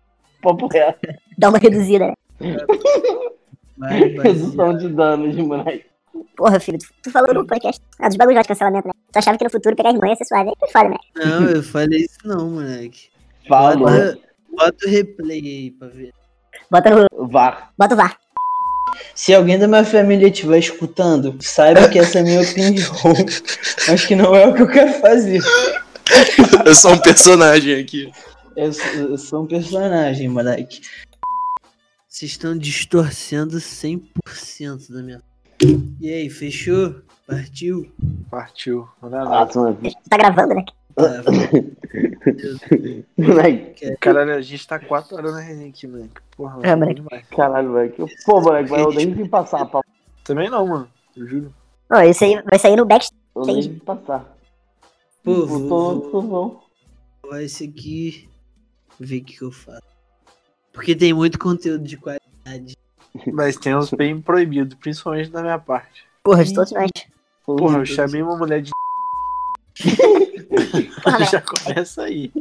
Papo reto. Dá uma reduzida? Vai, vai. Redução de danos, moleque. Porra, filho, tu, falou no podcast. Ah, dos bagulhos de cancelamento, né? Tu achava que no futuro pegar irmã ia ser suave. Aí tu foda, né? Não, eu falei isso não, moleque. Falou. Bota, bota o replay aí pra ver. Bota no. VAR. Bota o VAR. Se alguém da minha família estiver escutando, saiba que essa é a minha opinião. Mas que não é o que eu quero fazer. Eu sou um personagem aqui. Eu sou, eu sou um personagem, moleque. Vocês estão distorcendo 100% da minha. E aí, fechou? Partiu? Partiu. Olha lá. Nossa, mano. Tu tá gravando, né? Tá, Moleque, Caralho, a gente tá 4 horas na resenha aqui, moleque. Porra, É, moleque. demais. caralho, moleque. Pô, moleque, eu nem vi passar, papo. Também não, mano. Eu juro. Ó, isso aí vai sair no backstage. Eu nem vi passar. Pô, vou, tô- vou gravar esse aqui. Ver o que, que eu faço. Porque tem muito conteúdo de qualidade. Mas tem uns bem proibidos, principalmente da minha parte. Porra, de todos nós. Porra, eu chamei uma mulher de. Já começa aí.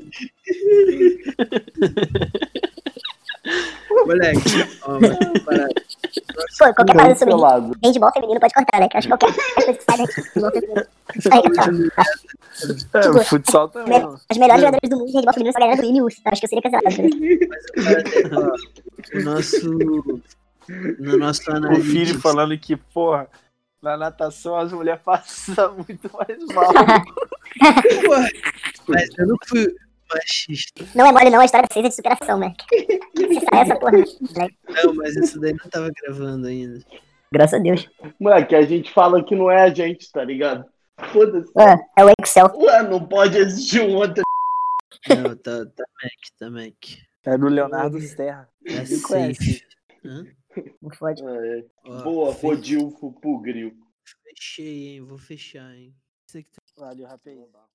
Moleque, ó, mano, parada. Pô, qualquer parada sobre Cancelado. handball feminino pode cortar, né? Que eu acho que qualquer coisa que sai de handball feminino. Aí, cancelado. É, Tipo, o futsal também. As melhores jogadoras do mundo de handball feminino só ganharam do Ilius. Acho que eu seria cancelado. né? Ó, o nosso. No nosso O filho falando que, porra, na natação as mulheres passam muito mais mal. Mas eu não fui machista. Não é mole, não. A história é de superação, sai essa porra, né? Não, mas isso daí não tava gravando ainda. Graças a Deus. Moleque, a gente fala que não é a gente, tá ligado? Foda-se. É, é o Excel. Ué, não pode existir um outro. Não, tá, tá Mac, tá Mac. É do Leonardo Serra. É safe. Hã? Não fode. É, Ó, boa, fe- Rodilfo pro grill. Fechei, hein? Vou fechar, hein. Tá Valeu, rapaz.